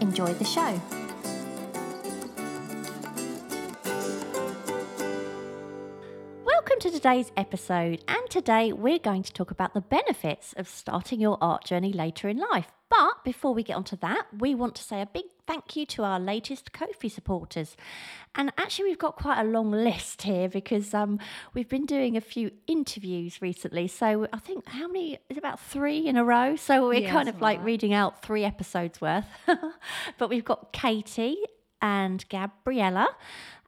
Enjoy the show. Welcome to today's episode, and today we're going to talk about the benefits of starting your art journey later in life. But before we get onto that, we want to say a big thank you to our latest Ko-fi supporters. And actually, we've got quite a long list here because um, we've been doing a few interviews recently. So I think how many is about three in a row? So we're Yeah, kind of like like that. reading out three episodes worth. but we've got Katie and Gabriella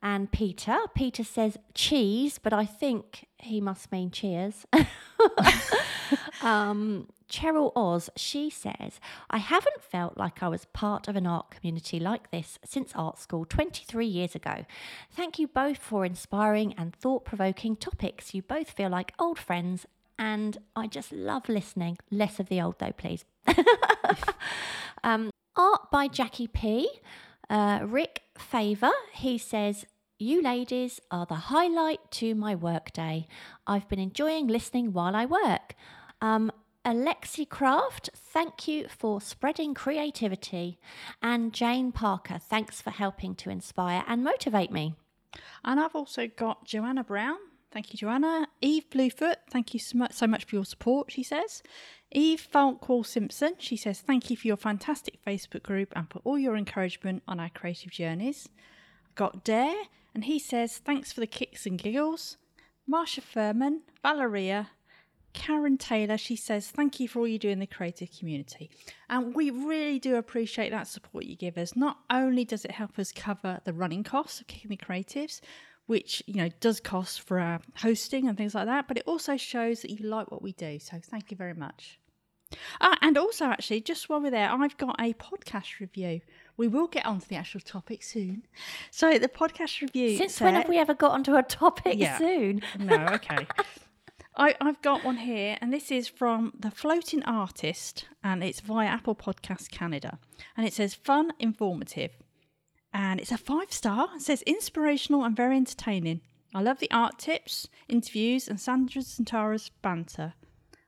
and Peter. Peter says cheese, but I think he must mean cheers. um, Cheryl Oz, she says, I haven't felt like I was part of an art community like this since art school 23 years ago. Thank you both for inspiring and thought provoking topics. You both feel like old friends, and I just love listening. Less of the old, though, please. um, art by Jackie P. Uh, Rick Favor, he says, You ladies are the highlight to my workday. I've been enjoying listening while I work. Um, Alexi Craft, thank you for spreading creativity. And Jane Parker, thanks for helping to inspire and motivate me. And I've also got Joanna Brown. Thank you, Joanna. Eve Bluefoot, thank you so much, so much for your support, she says. Eve Falkwall Simpson, she says, thank you for your fantastic Facebook group and for all your encouragement on our creative journeys. I've got Dare, and he says, thanks for the kicks and giggles. Marsha Furman, Valeria, Karen Taylor, she says, Thank you for all you do in the creative community. And we really do appreciate that support you give us. Not only does it help us cover the running costs of Kick in the Creatives, which, you know, does cost for our hosting and things like that, but it also shows that you like what we do. So thank you very much. Ah, and also, actually, just while we're there, I've got a podcast review. We will get onto the actual topic soon. So the podcast review. Since when have we ever got onto a topic Yeah. soon? no, okay. I, I've got one here, and this is from The Floating Artist, and it's via Apple Podcasts Canada. And it says fun, informative. And it's a five star. It says inspirational and very entertaining. I love the art tips, interviews, and Sandra's and Tara's banter.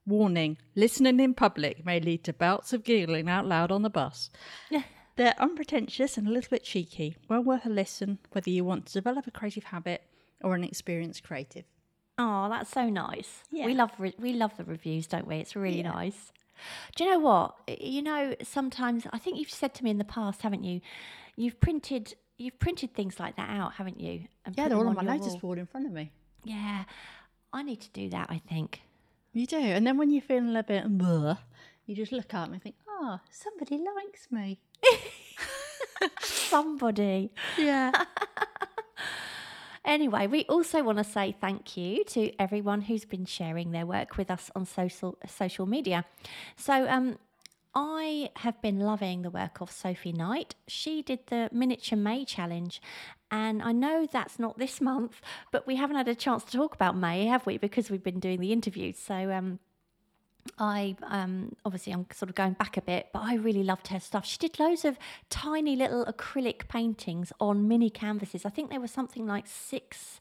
Warning listening in public may lead to bouts of giggling out loud on the bus. They're unpretentious and a little bit cheeky. Well worth a listen, whether you want to develop a creative habit or an experienced creative. Oh, that's so nice. Yeah. We love re- we love the reviews, don't we? It's really Yeah. nice. Do you know what? You know, sometimes I think you've said to me in the past, haven't you? You've printed you've printed things like that out, haven't you? And Yeah, they're all on my your notice wall. board in front of me. Yeah, I need to do that. I think. You do. And then when you're feeling a little bit, "Bleh," you just look up and think, oh, somebody likes me. Somebody. Yeah. Anyway, we also want to say thank you to everyone who's been sharing their work with us on social social media. So, um, I have been loving the work of Sophie Knight. She did the Miniature May challenge, and I know that's not this month, but we haven't had a chance to talk about May, have we? Because we've been doing the interviews. So, um, I um obviously I'm sort of going back a bit, but I really loved her stuff. She did loads of tiny little acrylic paintings on mini canvases. I think they were something like six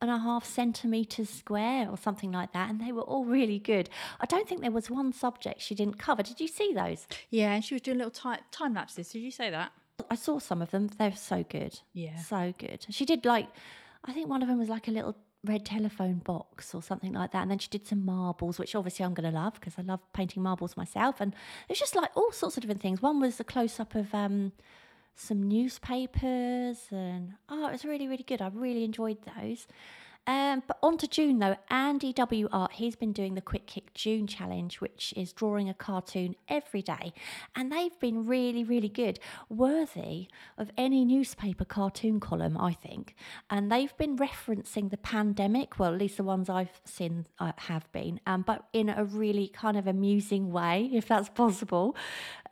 and a half centimeters square or something like that, and they were all really good. I don't think there was one subject she didn't cover. Did you see those? yeah, and she was doing little ti- time lapses. Did you say that? I saw some of them. They're so good. Yeah. So good. She did like, I think one of them was like a little red telephone box or something like that. And then she did some marbles, which obviously I'm going to love because I love painting marbles myself. And it's just like all sorts of different things. One was a close up of um, some newspapers, and oh, it was really, really good. I really enjoyed those. Um, but on to June though. Andy W. Art, he's been doing the Quick Kick June challenge, which is drawing a cartoon every day. And they've been really, really good. Worthy of any newspaper cartoon column, I think. And they've been referencing the pandemic, well, at least the ones I've seen uh, have been, um, but in a really kind of amusing way, if that's possible.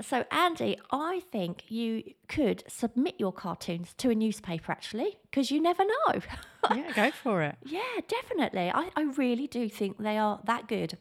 So, Andy, I think you could submit your cartoons to a newspaper actually, because you never know. yeah, go for it. Yeah, definitely. I, I really do think they are that good.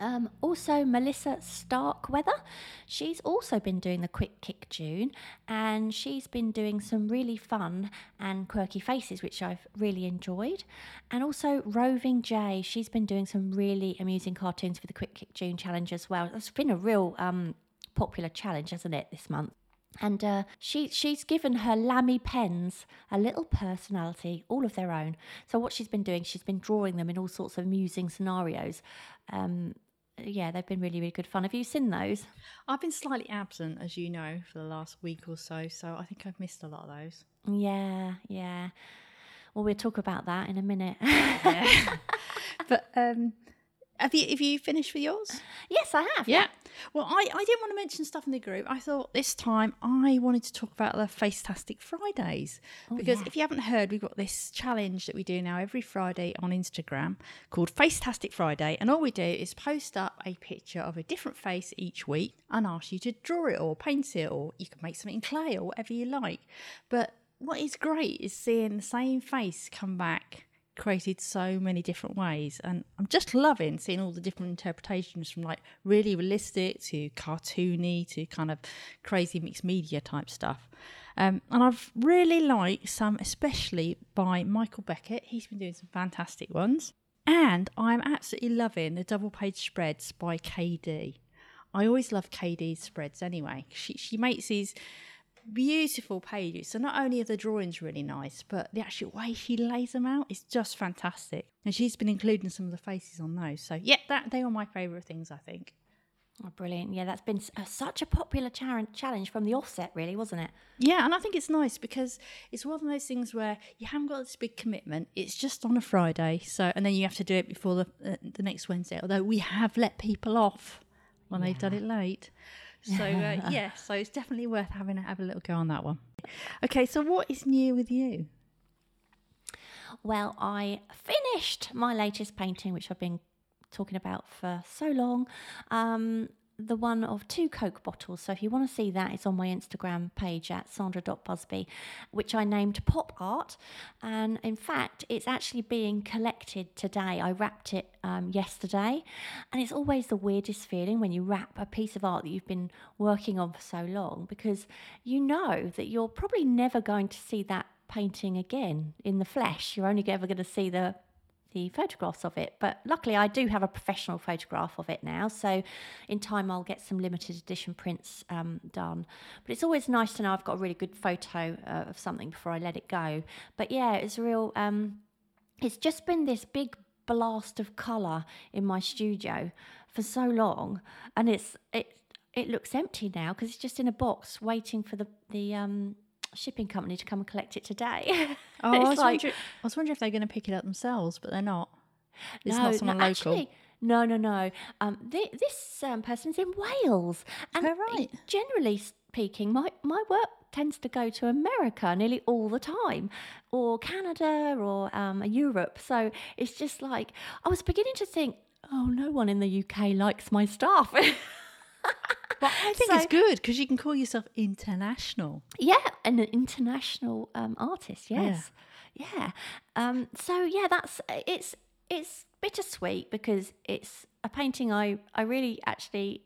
Um, also, Melissa Starkweather, she's also been doing the Quick Kick June and she's been doing some really fun and quirky faces, which I've really enjoyed. And also, Roving Jay, she's been doing some really amusing cartoons for the Quick Kick June challenge as well. It's been a real um, popular challenge, hasn't it, this month? And uh, she she's given her Lamy pens a little personality, all of their own. So what she's been doing, she's been drawing them in all sorts of amusing scenarios. Um, yeah, they've been really really good fun. Have you seen those? I've been slightly absent, as you know, for the last week or so. So I think I've missed a lot of those. Yeah, yeah. Well, we'll talk about that in a minute. Yeah. but um, have you have you finished with yours? yes, I have. Yeah. Well, I, I didn't want to mention stuff in the group. I thought this time I wanted to talk about the Facetastic Fridays. Oh, because yeah. if you haven't heard, we've got this challenge that we do now every Friday on Instagram called Facetastic Friday. And all we do is post up a picture of a different face each week and ask you to draw it or paint it or you can make something in clay or whatever you like. But what is great is seeing the same face come back created so many different ways and i'm just loving seeing all the different interpretations from like really realistic to cartoony to kind of crazy mixed media type stuff. Um, and i've really liked some especially by michael beckett. He's been doing some fantastic ones. And i'm absolutely loving the double page spreads by kd i always love kd's spreads anyway. She, she makes these beautiful pages. So not only are the drawings really nice, but the actual way she lays them out is just fantastic. And she's been including some of the faces on those. So yeah, that they are my favourite things, I think. Oh, brilliant. Yeah, that's been s- uh, such a popular challenge from the offset, really, wasn't it? Yeah, and I think it's nice because it's one of those things where you haven't got this big commitment. It's just on a Friday, so and then you have to do it before the uh, the next Wednesday. Although we have let people off when they've done it late. So uh, yeah, so it's definitely worth having a, have a little go on that one. Okay, so what is new with you? Well, I finished my latest painting, which I've been talking about for so long. Um, the one of two Coke bottles. So if you want to see that, it's on my Instagram page at sandra.busby, which I named Pop Art. And in fact, it's actually being collected today. I wrapped it um, yesterday. And it's always the weirdest feeling when you wrap a piece of art that you've been working on for so long because you know that you're probably never going to see that painting again in the flesh. You're only ever going to see the the photographs of it. But luckily, I do have a professional photograph of it now. So in time, I'll get some limited edition prints um, done. But it's always nice to know I've got a really good photo uh, of something before I let it go. But yeah, it's real. Um, it's just been this big blast of colour in my studio for so long, and it's it it looks empty now because it's just in a box waiting for the the um, shipping company to come and collect it today. Oh, I was, like- wondering, I was wondering if they're going to pick it up themselves, but they're not. It's no, not someone no, local. Actually, no, no, no. Um, thi- this um, person is in Wales, and Oh, right. generally speaking, my my work tends to go to America nearly all the time, or Canada, or um, Europe. So it's just like I was beginning to think, oh, no one in the UK likes my stuff. But I think So- it's good because you can call yourself international. Yeah, an international um, artist. Yes, yeah. Um, so yeah, that's it's it's bittersweet because it's a painting I I really actually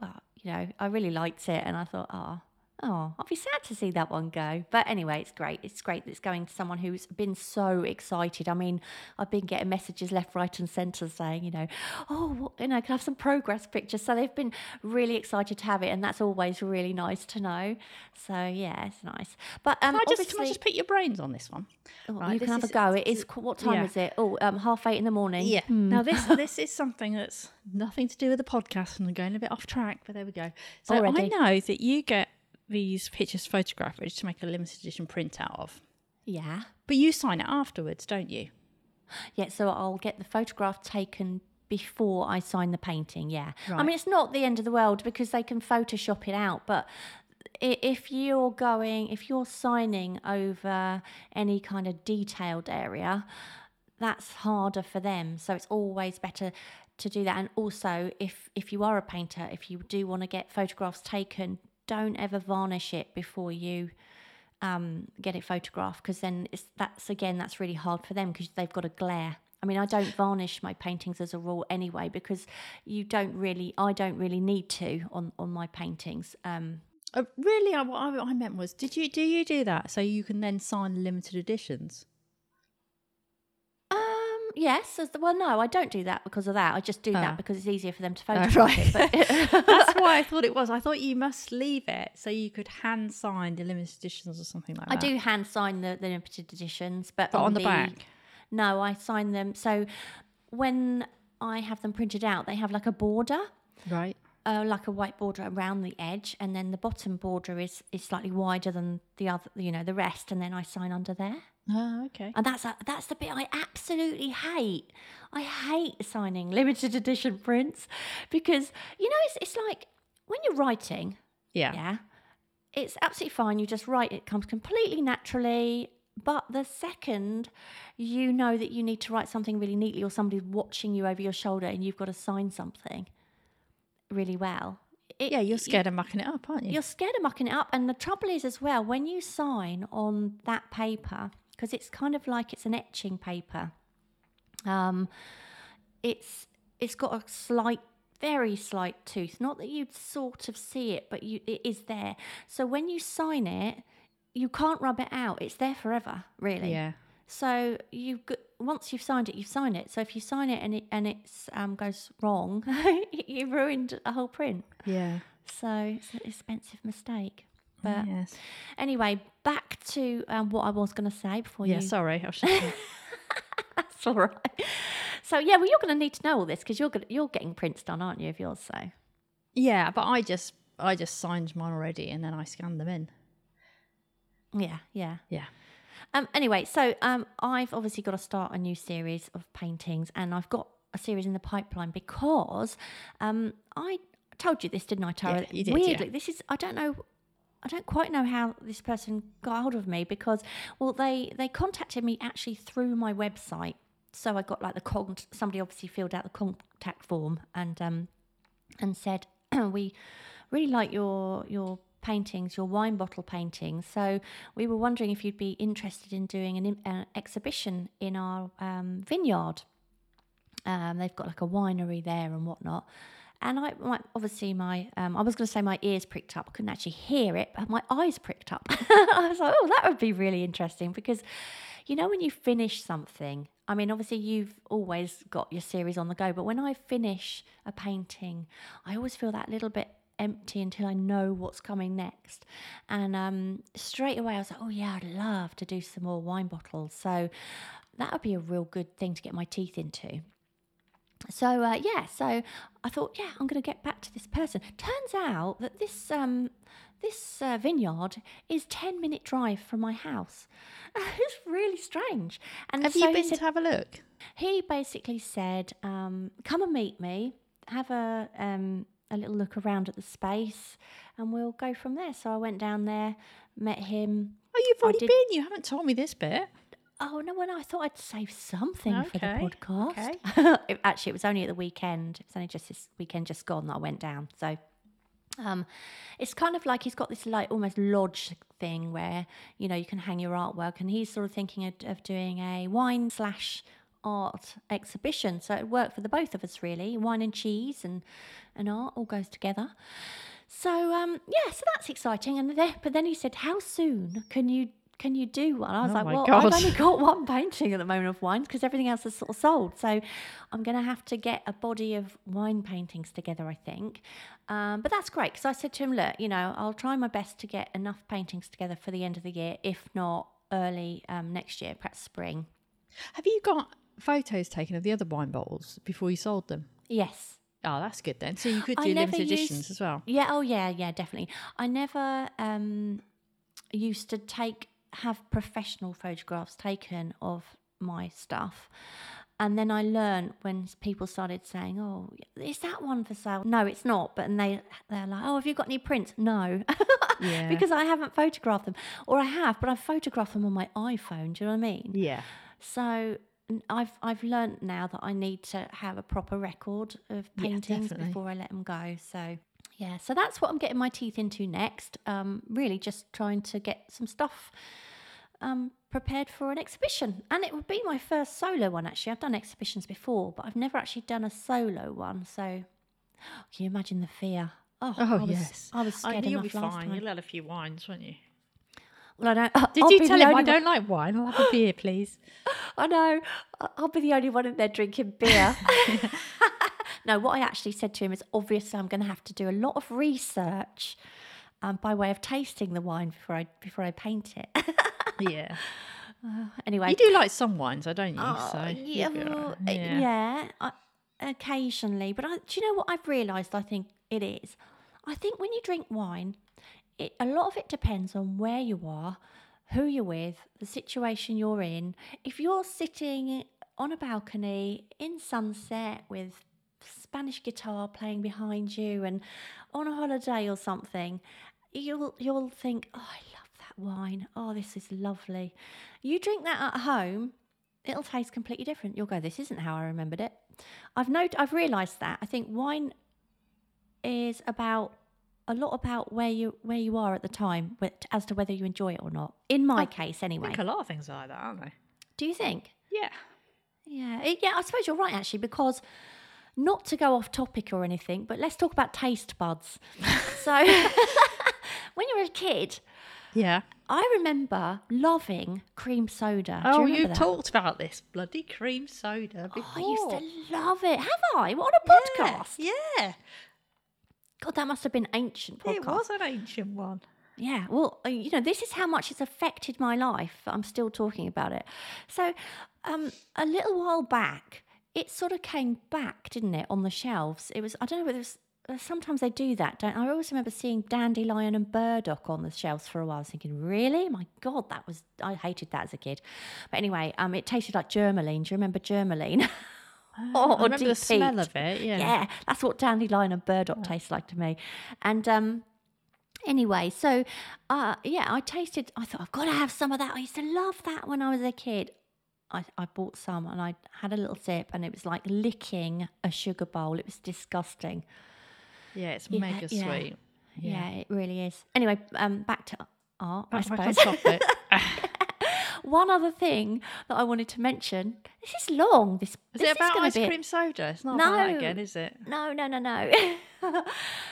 well you know I really liked it and I thought oh oh I'll be sad to see that one go. But anyway, it's great. It's great that it's going to someone who's been so excited. I mean, I've been getting messages left, right, and centre saying you know oh you know can I have some progress pictures. So they've been really excited to have it, and that's always really nice to know. So yeah, it's nice. But um, Can I just can I just pick your brains on this one? Oh, Right, you can have a go. It is what time yeah. is it? Oh, um, half eight in the morning. Yeah. Hmm. Now this this is something that's nothing to do with the podcast, and I'm going a bit off track, but there we go. So Already. I know that you get these pictures photographed to make a limited edition print out of, Yeah. but you sign it afterwards, don't you? Yeah, so I'll get the photograph taken before I sign the painting. Yeah. I mean, it's not the end of the world because they can Photoshop it out, but if you're going, if you're signing over any kind of detailed area, that's harder for them. So it's always better to do that. And also, if if you are a painter, if you do want to get photographs taken, don't ever varnish it before you um, get it photographed because then it's, that's again that's really hard for them because they've got a glare. I mean, I don't varnish my paintings as a rule anyway because you don't really, I don't really need to on on my paintings. Um, Uh, really, I, what I, I meant was, did you do you do that so you can then sign limited editions? Yes, well, no, I don't do that because of that. I just do Ah. that because it's easier for them to Oh, photograph it. That's why I thought it was. I thought you must leave it so you could hand sign the limited editions or something like I that. I do hand sign the, the limited editions, but, But on the back? No, I sign them. So when I have them printed out, they have like a border, Right. Uh, like a white border around the edge, and then the bottom border is is slightly wider than the other, you know, the rest, and then I sign under there. Oh, okay. And that's a, that's the bit I absolutely hate. I hate signing limited edition prints because you know it's it's like when you're writing, Yeah. yeah, it's absolutely fine. You just write; it comes completely naturally. But the second you know that you need to write something really neatly, or somebody's watching you over your shoulder, and you've got to sign something really well, it, Yeah, you're scared of mucking it up, aren't you? you're scared of mucking it up. And the trouble is, as well, when you sign on that paper, because it's kind of like it's an etching paper, um, it's it's got a slight, very slight tooth. Not that you'd sort of see it, but you it is there. So when you sign it, you can't rub it out. It's there forever, really. yeah. So you once you've signed it, you've signed it. So if you sign it and it and it's um goes wrong, you've ruined a whole print. Yeah. So it's an expensive mistake. But yes. anyway, back to um, what I was going to say before Yeah. you. Sorry. I should. That's all right. So yeah, well, you're going to need to know all this because you're gonna, you're getting prints done, aren't you? Of yours, so yeah, but I just I just signed mine already and then I scanned them in. yeah, yeah. Yeah. Um. Anyway, so um, I've obviously got to start a new series of paintings, and I've got a series in the pipeline because um, I told you this, didn't I, Tara? Yeah, you did, yeah. Weirdly, this is I don't know. I don't quite know how this person got hold of me because, well, they they contacted me actually through my website. So I got like the con. Somebody obviously filled out the contact form and um and said we really like your your paintings, your wine bottle paintings. So we were wondering if you'd be interested in doing an, an exhibition in our um, vineyard. Um, they've got like a winery there and whatnot. And I, my, obviously, my um, I was going to say my ears pricked up. I couldn't actually hear it, but my eyes pricked up. I was like, oh, that would be really interesting because, you know, when you finish something, I mean, obviously, you've always got your series on the go, but when I finish a painting, I always feel that little bit empty until I know what's coming next. And um, straight away, I was like, oh, yeah, I'd love to do some more wine bottles. So that would be a real good thing to get my teeth into. So uh, yeah, so I thought, yeah, I'm going to get back to this person. Turns out that this um, this uh, vineyard is ten minute drive from my house. it's really strange. And Have so you been said- to have a look? he basically said, um, "Come and meet me, have a um, a little look around at the space, and we'll go from there." So I went down there, met him. Oh, you've already did- been. You haven't told me this bit. Oh no! When I thought I'd save something for the Okay, podcast. It- Actually, it was only at the weekend. It was only just this weekend just gone that I went down. So, um, it's kind of like he's got this like almost lodge thing where you know you can hang your artwork, and he's sort of thinking of, of doing a wine slash art exhibition. So it worked for the both of us really. Wine and cheese and and art all goes together. So um, yeah, so that's exciting. And then, but then he said, "How soon can you can you do one?" I was Oh like, "Well, God. I've only got one painting at the moment of wines because everything else is sort of sold. So I'm going to have to get a body of wine paintings together, I think. Um, but that's great because I said to him, "Look, you know, I'll try my best to get enough paintings together for the end of the year, if not early um, next year, perhaps spring." Have you got photos taken of the other wine bottles before you sold them? Yes. Oh, that's good then. So you could do limited used- editions as well. Yeah. Oh, yeah. Yeah. Definitely. I never um, used to take have professional photographs taken of my stuff. And then I learned when people started saying, "Oh, is that one for sale?" No, it's not. But and they they're like, "Oh, have you got any prints?" No, Yeah. because I haven't photographed them, or I have, but I've photographed them on my iPhone. Do you know what I mean? Yeah. So I've I've learnt now that I need to have a proper record of paintings definitely. before I let them go. So yeah, so that's what I'm getting my teeth into next. Um, really, just trying to get some stuff um, prepared for an exhibition, and it would be my first solo one. Actually, I've done exhibitions before, but I've never actually done a solo one. So can you imagine the fear? Oh, Oh, I was, yes. I was Oh, scared you'll enough be last fine. time. You'll have a few wines, won't you? Well, I don't. Did I'll you tell him I one- don't like wine? I'll have a beer, please. I know. I- I'll be the only one in there drinking beer. no, what I actually said to him is obviously I'm going to have to do a lot of research um, by way of tasting the wine before I before I paint it. yeah. anyway, You do like some wines, though, don't you? Oh, so yeah, you'll be all well, right. uh, yeah. I, occasionally, but I, do you know what I've realised? I think it is. I think when you drink wine, it a lot of it depends on where you are, who you're with, the situation you're in. If you're sitting on a balcony in sunset with Spanish guitar playing behind you and on a holiday or something, you'll you'll think, "Oh, I love that wine. Oh, this is lovely." You drink that at home, it'll taste completely different. You'll go, "This isn't how I remembered it." I've not, I've realised that. I think wine is about a lot about where you where you are at the time, as to whether you enjoy it or not. In my case, I anyway. think a lot of things are like that, aren't they? Do you think? Yeah. Yeah, yeah. I suppose you're right actually, because not to go off topic or anything, but let's talk about taste buds. so, when you were a kid, Yeah. I remember loving cream soda. Do Oh, you you talked about this bloody cream soda before. Oh, I used to love it. Have I? What on a podcast? Yeah. God, that must have been ancient podcast. It was an ancient one. Yeah, well, uh, you know, this is how much it's affected my life. I'm still talking about it. So, um, a little while back, it sort of came back, didn't it, on the shelves? It was, I don't know whether it was, uh, sometimes they do that, don't I? always remember seeing Dandelion and Burdock on the shelves for a while. I was thinking, really? My God, that was, I hated that as a kid. But anyway, um, it tasted like Germolene. Do you remember Germolene? Oh, or remember the smell deep of it. Yeah. yeah, that's what dandelion and burdock tastes like to me. And um, anyway, so uh, yeah, I tasted. I thought I've got to have some of that. I used to love that when I was a kid. I, I bought some and I had a little sip, and it was like licking a sugar bowl. It was disgusting. Yeah, it's Yeah, mega yeah. sweet. Yeah, it really is. Anyway, um, back to art, I Back- back on suppose. One other thing that I wanted to mention. This is long. This Is this it about gonna ice be cream soda? It's not about that No. again, is it? No, no, no, no.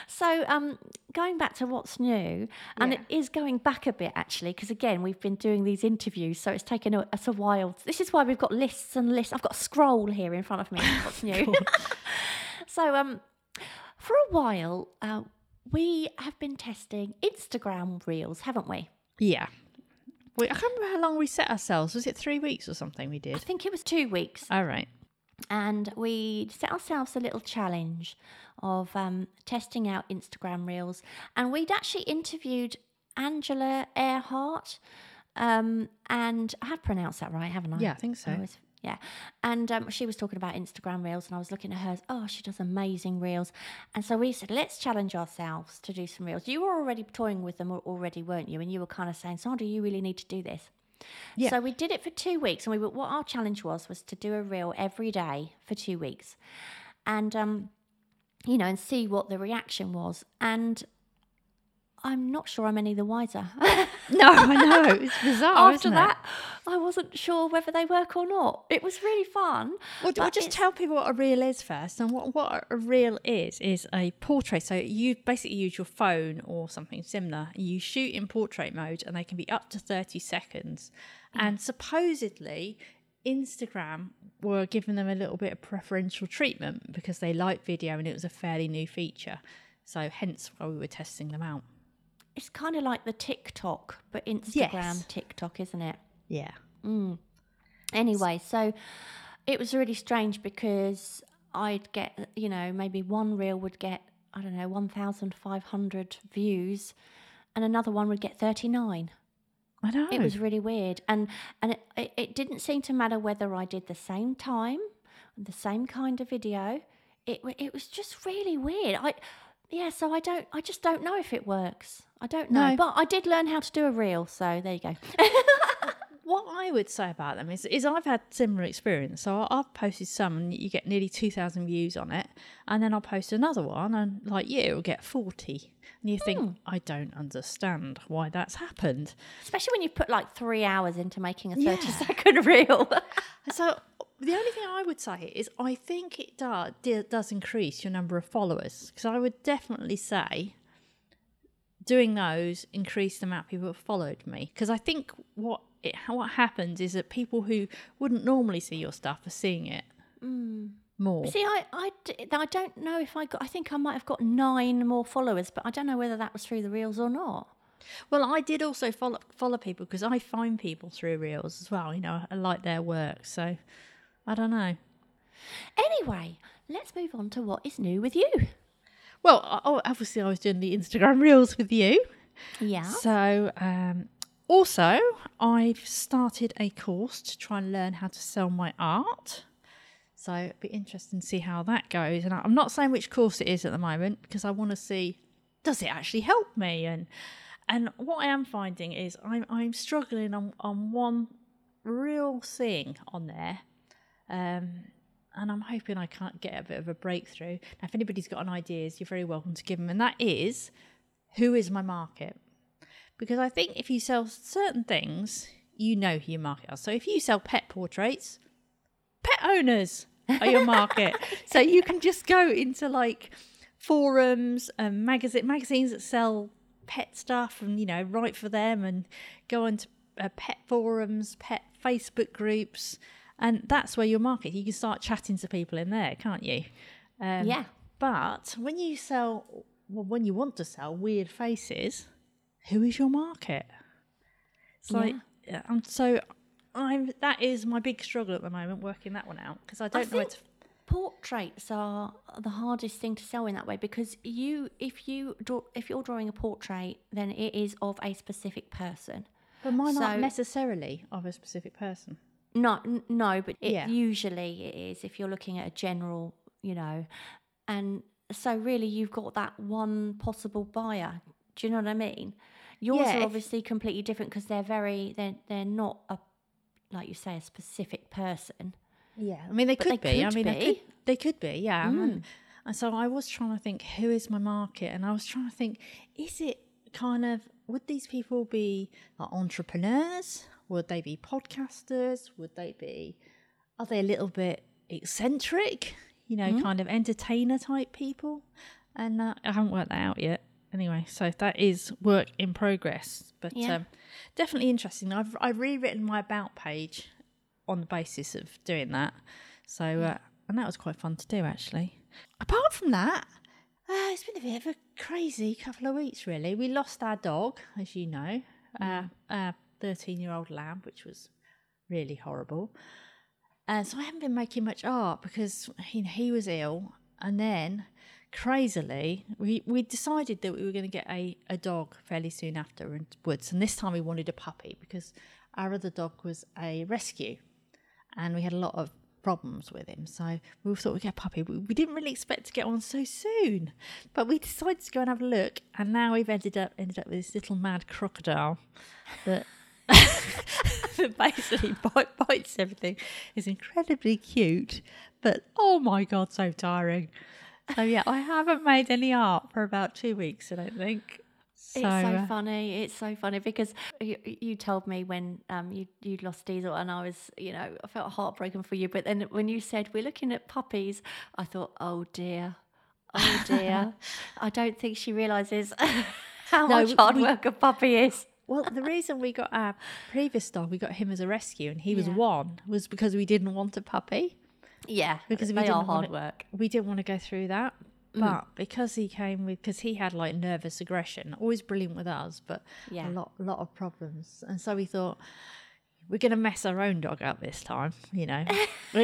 so, um, going back to what's new, and Yeah. it is going back a bit actually, because again, we've been doing these interviews, so it's taken a, us a while. This is why we've got lists and lists. I've got a scroll here in front of me. What's new? so, um, for a while, uh, we have been testing Instagram reels, haven't we? Yeah. Wait, I can't remember how long we set ourselves. Was it three weeks or something we did? I think it was two weeks. All right. and we set ourselves a little challenge of um, testing out Instagram reels. And we'd actually interviewed Angela Earhart, um, and I have pronounced that right, haven't I? Yeah, I think so. always- yeah, and um, she was talking about Instagram reels, and I was looking at hers. Oh, she does amazing reels, and so we said, let's challenge ourselves to do some reels. You were already toying with them al- already, weren't you? And you were kind of saying, Sandra, you really need to do this. Yeah. So we did it for two weeks, and we were, what our challenge was was to do a reel every day for two weeks, and um, you know, and see what the reaction was. And I'm not sure I'm any the wiser. No, I know. It's bizarre, After that, I wasn't sure whether they work or not. It was really fun. it? Well, but well, just tell people what a reel is first. And what, what a reel is, is a portrait. So you basically use your phone or something similar. You shoot in portrait mode and they can be up to 30 seconds. Mm. And supposedly, Instagram were giving them a little bit of preferential treatment because they like video and it was a fairly new feature. So hence why we were testing them out. It's kind of like the TikTok, but Instagram Yes. TikTok, isn't it? Yeah. Mm. Anyway, so it was really strange because I'd get, you know, maybe one reel would get, I don't know, 1,500 views and another one would get 39. I know. It was really weird, and and it, it, it didn't seem to matter whether I did the same time, the same kind of video. It it was just really weird. I yeah, so I don't I just don't know if it works. I don't know, No. but I did learn how to do a reel, so there you go. what I would say about them is, is I've had similar experience. So I've posted some, and you get nearly two thousand views on it, and then I'll post another one, and like you, it'll get forty, and you think, hmm. I don't understand why that's happened. Especially when you've put like three hours into making a Yeah. thirty second reel. So the only thing I would say is, I think it does does increase your number of followers, because I would definitely say. Doing those increased the amount of people that followed me because I think what it what happens is that people who wouldn't normally see your stuff are seeing it more. See, I, I don't know if I got. I think I might have got nine more followers, but I don't know whether that was through the reels or not. Well, I did also follow follow people because I find people through reels as well. You know, I like their work, so I don't know. Anyway, let's move on to what is new with you. Well, obviously, I was doing the Instagram reels with you. Yeah. So, um, also, I've started a course to try and learn how to sell my art. So, it'd be interesting to see how that goes. And I'm not saying which course it is at the moment because I want to see does it actually help me and and what I am finding is I'm I'm struggling on on one real thing on there. Um, and I'm hoping I can't get a bit of a breakthrough. Now, if anybody's got an ideas, you're very welcome to give them. And that is, who is my market? Because I think if you sell certain things, you know who your market are. So if you sell pet portraits, pet owners are your market. so you can just go into like forums and magazine magazines that sell pet stuff and you know write for them and go into uh, pet forums, pet Facebook groups, and that's where your market. You can start chatting to people in there, can't you? Um, Yeah. But when you sell, well, when you want to sell weird faces, who is your market? It's like, yeah, um, so I'm. That is my big struggle at the moment, working that one out because I don't know. Where to, portraits are the hardest thing to sell in that way because you, if you draw, if you're drawing a portrait, then it is of a specific person. but mine so- aren't necessarily of a specific person. No, n- no, but it Yeah. usually it is if you're looking at a general, you know, and so really you've got that one possible buyer. Do you know what I mean? Yours Yeah, are obviously completely different because they're very they're they're not a like you say a specific person. Yeah, I mean they But could they be. I could mean they could, they could be. Yeah, Mm. and, and so I was trying to think who is my market, and I was trying to think is it kind of would these people be like entrepreneurs? Would they be podcasters? Would they be are they a little bit eccentric? You know, kind of entertainer type people? And uh, I haven't worked that out yet. Anyway, so that is work in progress, but Yeah. um, definitely interesting. I've I've rewritten my about page on the basis of doing that. So, uh, and that was quite fun to do actually. Apart from that, uh, it's been a bit of a crazy couple of weeks, really. We lost our dog, as you know, uh, our 13 year old lamb, which was really horrible. And so I haven't been making much art because he was ill. And then, crazily, we, we decided that we were going to get a, a dog fairly soon afterwards. And this time we wanted a puppy because our other dog was a rescue and we had a lot of problems with him. So we thought we'd get a puppy. We, we didn't really expect to get one so soon, but we decided to go and have a look. And now we've ended up ended up with this little mad crocodile that. that basically bite, bites everything is incredibly cute but oh my god so tiring so yeah i haven't made any art for about two weeks i don't think so, it's so uh, funny. It's so funny because you, you told me when um you you lost Diesel and I was you know I felt heartbroken for you. But then when you said we're looking at puppies, I thought, oh dear, oh dear. I don't think she realizes how No, much hard we- work a puppy is. Well, the reason we got our previous dog, we got him as a rescue, and he was Yeah. one, was because we didn't want a puppy. Yeah, Because we they didn't are hard want it- work. We didn't want to go through that. Mm. But because he came with, because he had like nervous aggression, always brilliant with us, but Yeah. a lot, lot of problems. And so we thought we're going to mess our own dog up this time, you know. so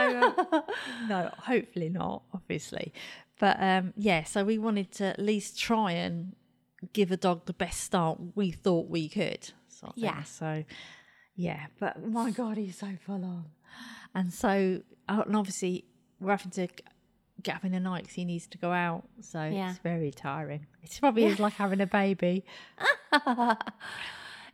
uh, no, hopefully not, obviously. But um, yeah, so we wanted to at least try and give a dog the best start we thought we could. Sort of thing. Yeah. So, yeah, but my God, he's so full on. And so, uh, and obviously, we're having to get up in the night because he needs to go out. So Yeah. it's very tiring. It's probably is like having a baby.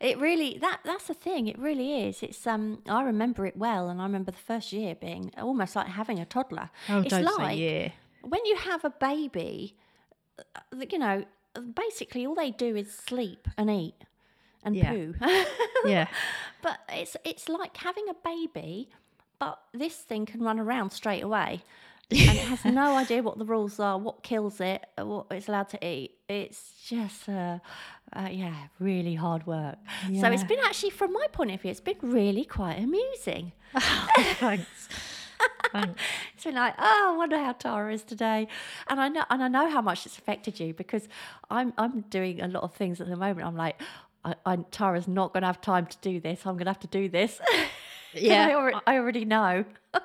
It really that that's the thing. It really is. It's um I remember it well, and I remember the first year being almost like having a toddler. Oh, it's don't like say yeah. when you have a baby, uh, you know, basically all they do is sleep and eat and Yeah. poo. Yeah. but it's it's like having a baby, but this thing can run around straight away. and it has no idea what the rules are, what kills it, uh, what it's allowed to eat. It's just, uh, uh, yeah, really hard work. So it's been actually, from my point of view, it's been really quite amusing. Thanks. Thanks. It's been like, oh, I wonder how Tara is today, and I know, and I know how much it's affected you because I'm I'm doing a lot of things at the moment. I'm like, I, I, Tara's not going to have time to do this. I'm going to have to do this. Yeah. I already, I already know.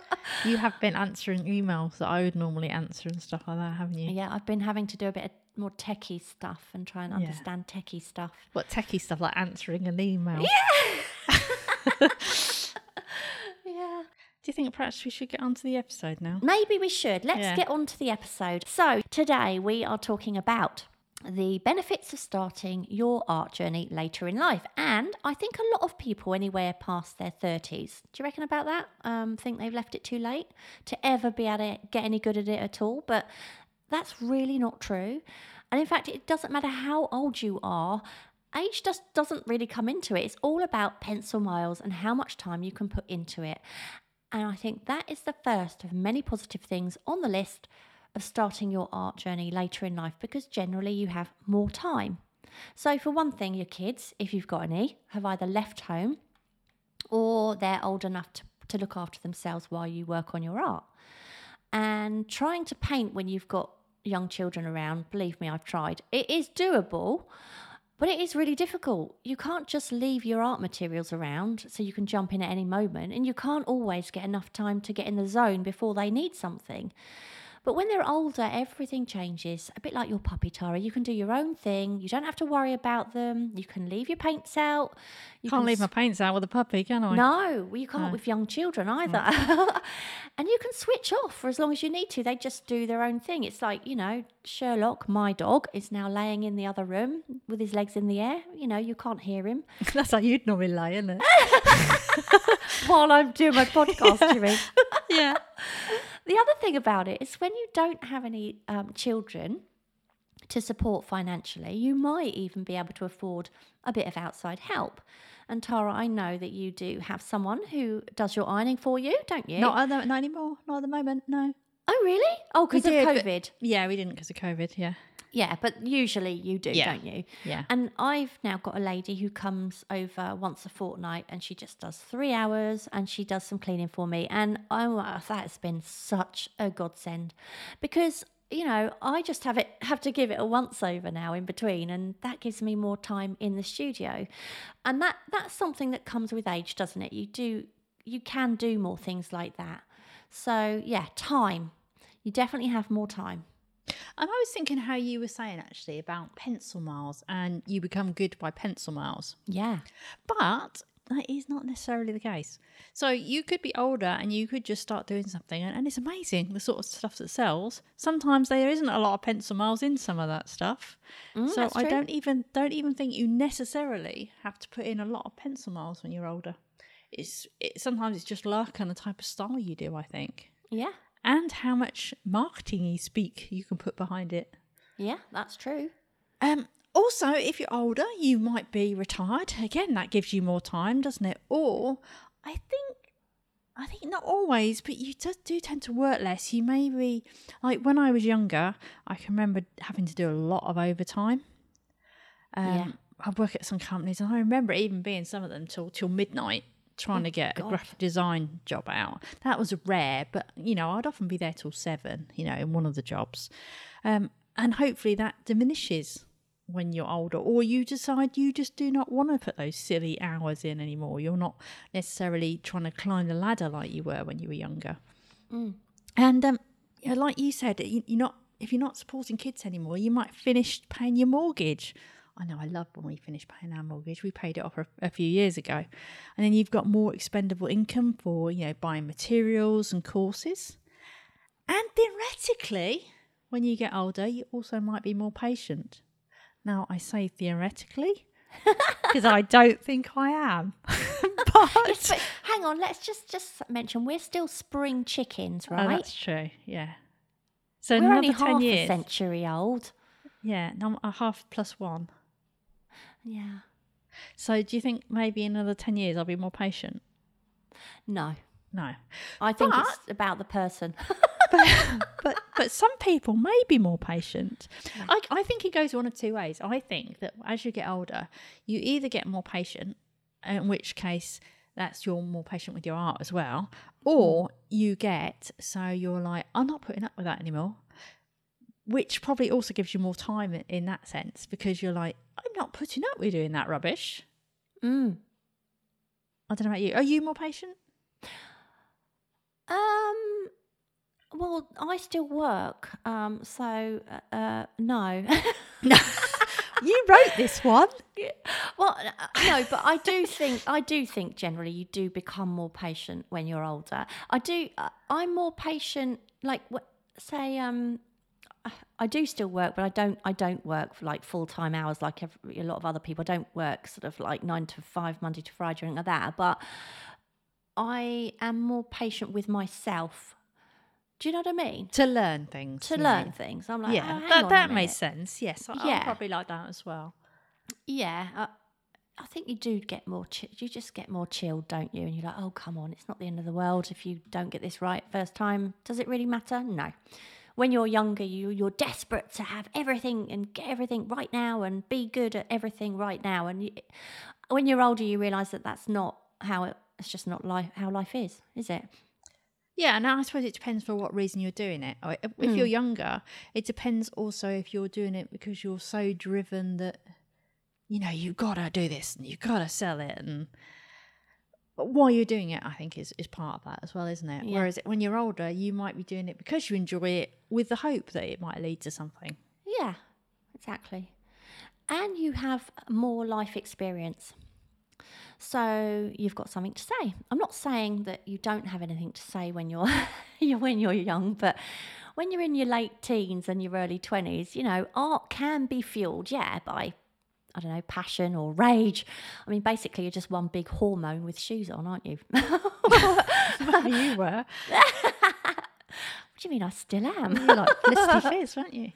You have been answering emails that I would normally answer and stuff like that, haven't you? Yeah, I've been having to do a bit of more techie stuff and try and Yeah. understand techie stuff. What techie stuff like answering an email? Yeah. yeah. Do you think perhaps we should get on to the episode now? Maybe we should. Let's Yeah. get on to the episode. So, today we are talking about the benefits of starting your art journey later in life. And I think a lot of people, anywhere past their 30s, do you reckon about that? Um, think they've left it too late to ever be able to get any good at it at all. But that's really not true. And in fact, it doesn't matter how old you are. Age just doesn't really come into it. It's all about pencil miles and how much time you can put into it. And I think that is the first of many positive things on the list of starting your art journey later in life because generally you have more time. So, for one thing, your kids, if you've got any, have either left home or they're old enough to, to look after themselves while you work on your art. And trying to paint when you've got young children around, believe me, I've tried. It is doable, but it is really difficult. You can't just leave your art materials around so you can jump in at any moment, and you can't always get enough time to get in the zone before they need something. But when they're older, everything changes. A bit like your puppy, Tara. You can do your own thing. You don't have to worry about them. You can leave your paints out. You Can't can leave my paints out with a puppy, can I? no, well, you can't with young children either. and you can switch off for as long as you need to. They just do their own thing. It's like, you know, Sherlock, my dog, is now laying in the other room with his legs in the air. You know, you can't hear him That's how you'd normally lie, isn't it? while I'm doing my podcast, you mean? yeah. The other thing about it is when you don't have any um, children to support financially, you might even be able to afford a bit of outside help. And Tara, I know that you do have someone who does your ironing for you, don't you? Not, at the, not anymore. Not at the moment. No. Oh, really? Oh, because of did, COVID. Yeah, we didn't because of COVID. Yeah. Yeah, but usually you do, Yeah. don't you? Yeah. And I've now got a lady who comes over once a fortnight and she just does three hours and she does some cleaning for me. And oh, uh, that has been such a godsend because, you know, I just have it have to give it a once over now in between and that gives me more time in the studio. And that that's something that comes with age, doesn't it? You do you can do more things like that. So yeah, time. You definitely have more time. And I was thinking how you were saying actually about pencil miles and you become good by pencil miles. Yeah. But that is not necessarily the case. So you could be older and you could just start doing something, and, and it's amazing the sort of stuff that sells. Sometimes there isn't a lot of pencil miles in some of that stuff. Mm, so I true. don't even don't even think you necessarily have to put in a lot of pencil miles when you're older. It's it, sometimes it's just luck and the type of style you do. I think, Yeah. And how much marketing you speak you can put behind it. Yeah, that's true. Um, also, if you're older, you might be retired. Again, that gives you more time, doesn't it? Or I think, I think not always, but you just do tend to work less. You maybe like when I was younger, I can remember having to do a lot of overtime. Um, Yeah. I work at some companies, and I remember even being some of them till till midnight trying to get a graphic design job out. That was rare, but you know, I'd often be there till seven. You know, in one of the jobs, um, and hopefully that diminishes when you're older, or you decide you just do not want to put those silly hours in anymore. You're not necessarily trying to climb the ladder like you were when you were younger. And um, yeah, like you said, you're not if you're not supporting kids anymore, you might finish paying your mortgage. I know I love when we finish paying our mortgage. We paid it off a, a few years ago. And then you've got more expendable income for, you know, buying materials and courses. And theoretically, when you get older, you also might be more patient. Now, I say theoretically because I don't think I am. but, Yes, but hang on, let's just just mention we're still spring chickens, Oh, right? that's true. Yeah. So we're another only 10 half years. a century old. Yeah, no, a uh, half plus one. Yeah. So do you think maybe in another 10 years I'll be more patient? No. No. I think But- it's about the person. but but some people may be more patient. I, I think it goes one of two ways. I think that as you get older, you either get more patient, in which case that's you're more patient with your art as well, mm. or you get so you're like I'm not putting up with that anymore, which probably also gives you more time in, that sense because you're like I'm not putting up with doing that rubbish. mm. I don't know about you. Are you more patient? Um. Well, I still work. Um. So, uh, uh no. you wrote this one. well, uh, no, but I do think I do think generally you do become more patient when you're older. I do. uh, I'm more patient. Like, say, um, I do still work, but I don't. I don't work for like full time hours like every, a lot of other people. I don't work sort of like nine to five, Monday to Friday, or anything like that. But I am more patient with myself. Do you know what I mean? To learn things. To learn things. I'm like, yeah, oh, that that makes sense. Yes, I, I'm Yeah. probably like that as well. Yeah, I, I think you do get more. Chi- you just get more chilled, don't you? And you're like, oh, come on, it's not the end of the world if you don't get this right first time. Does it really matter? No. When you're younger, you you're desperate to have everything and get everything right now and be good at everything right now. And you, when you're older, you realise that that's not how it. It's just not life. How life is, is it? Yeah, and I suppose it depends for what reason you're doing it. If if you're hmm. younger, it depends also if you're doing it because you're so driven that you know you gotta do this and you gotta sell it, and but while you're doing it, I think is is part of that as well, isn't it? Yeah. Whereas when you're older, you might be doing it because you enjoy it with the hope that it might lead to something. Yeah, exactly. And you have more life experience. So you've got something to say. I'm not saying that you don't have anything to say when you're when you're young, but when you're in your late teens and your early 20s, you know, art can be fueled, yeah, by I don't know, passion or rage. I mean, basically, you're just one big hormone with shoes on, aren't you? you were. What do you mean I still am? You're like Felicity Fizz, weren't you?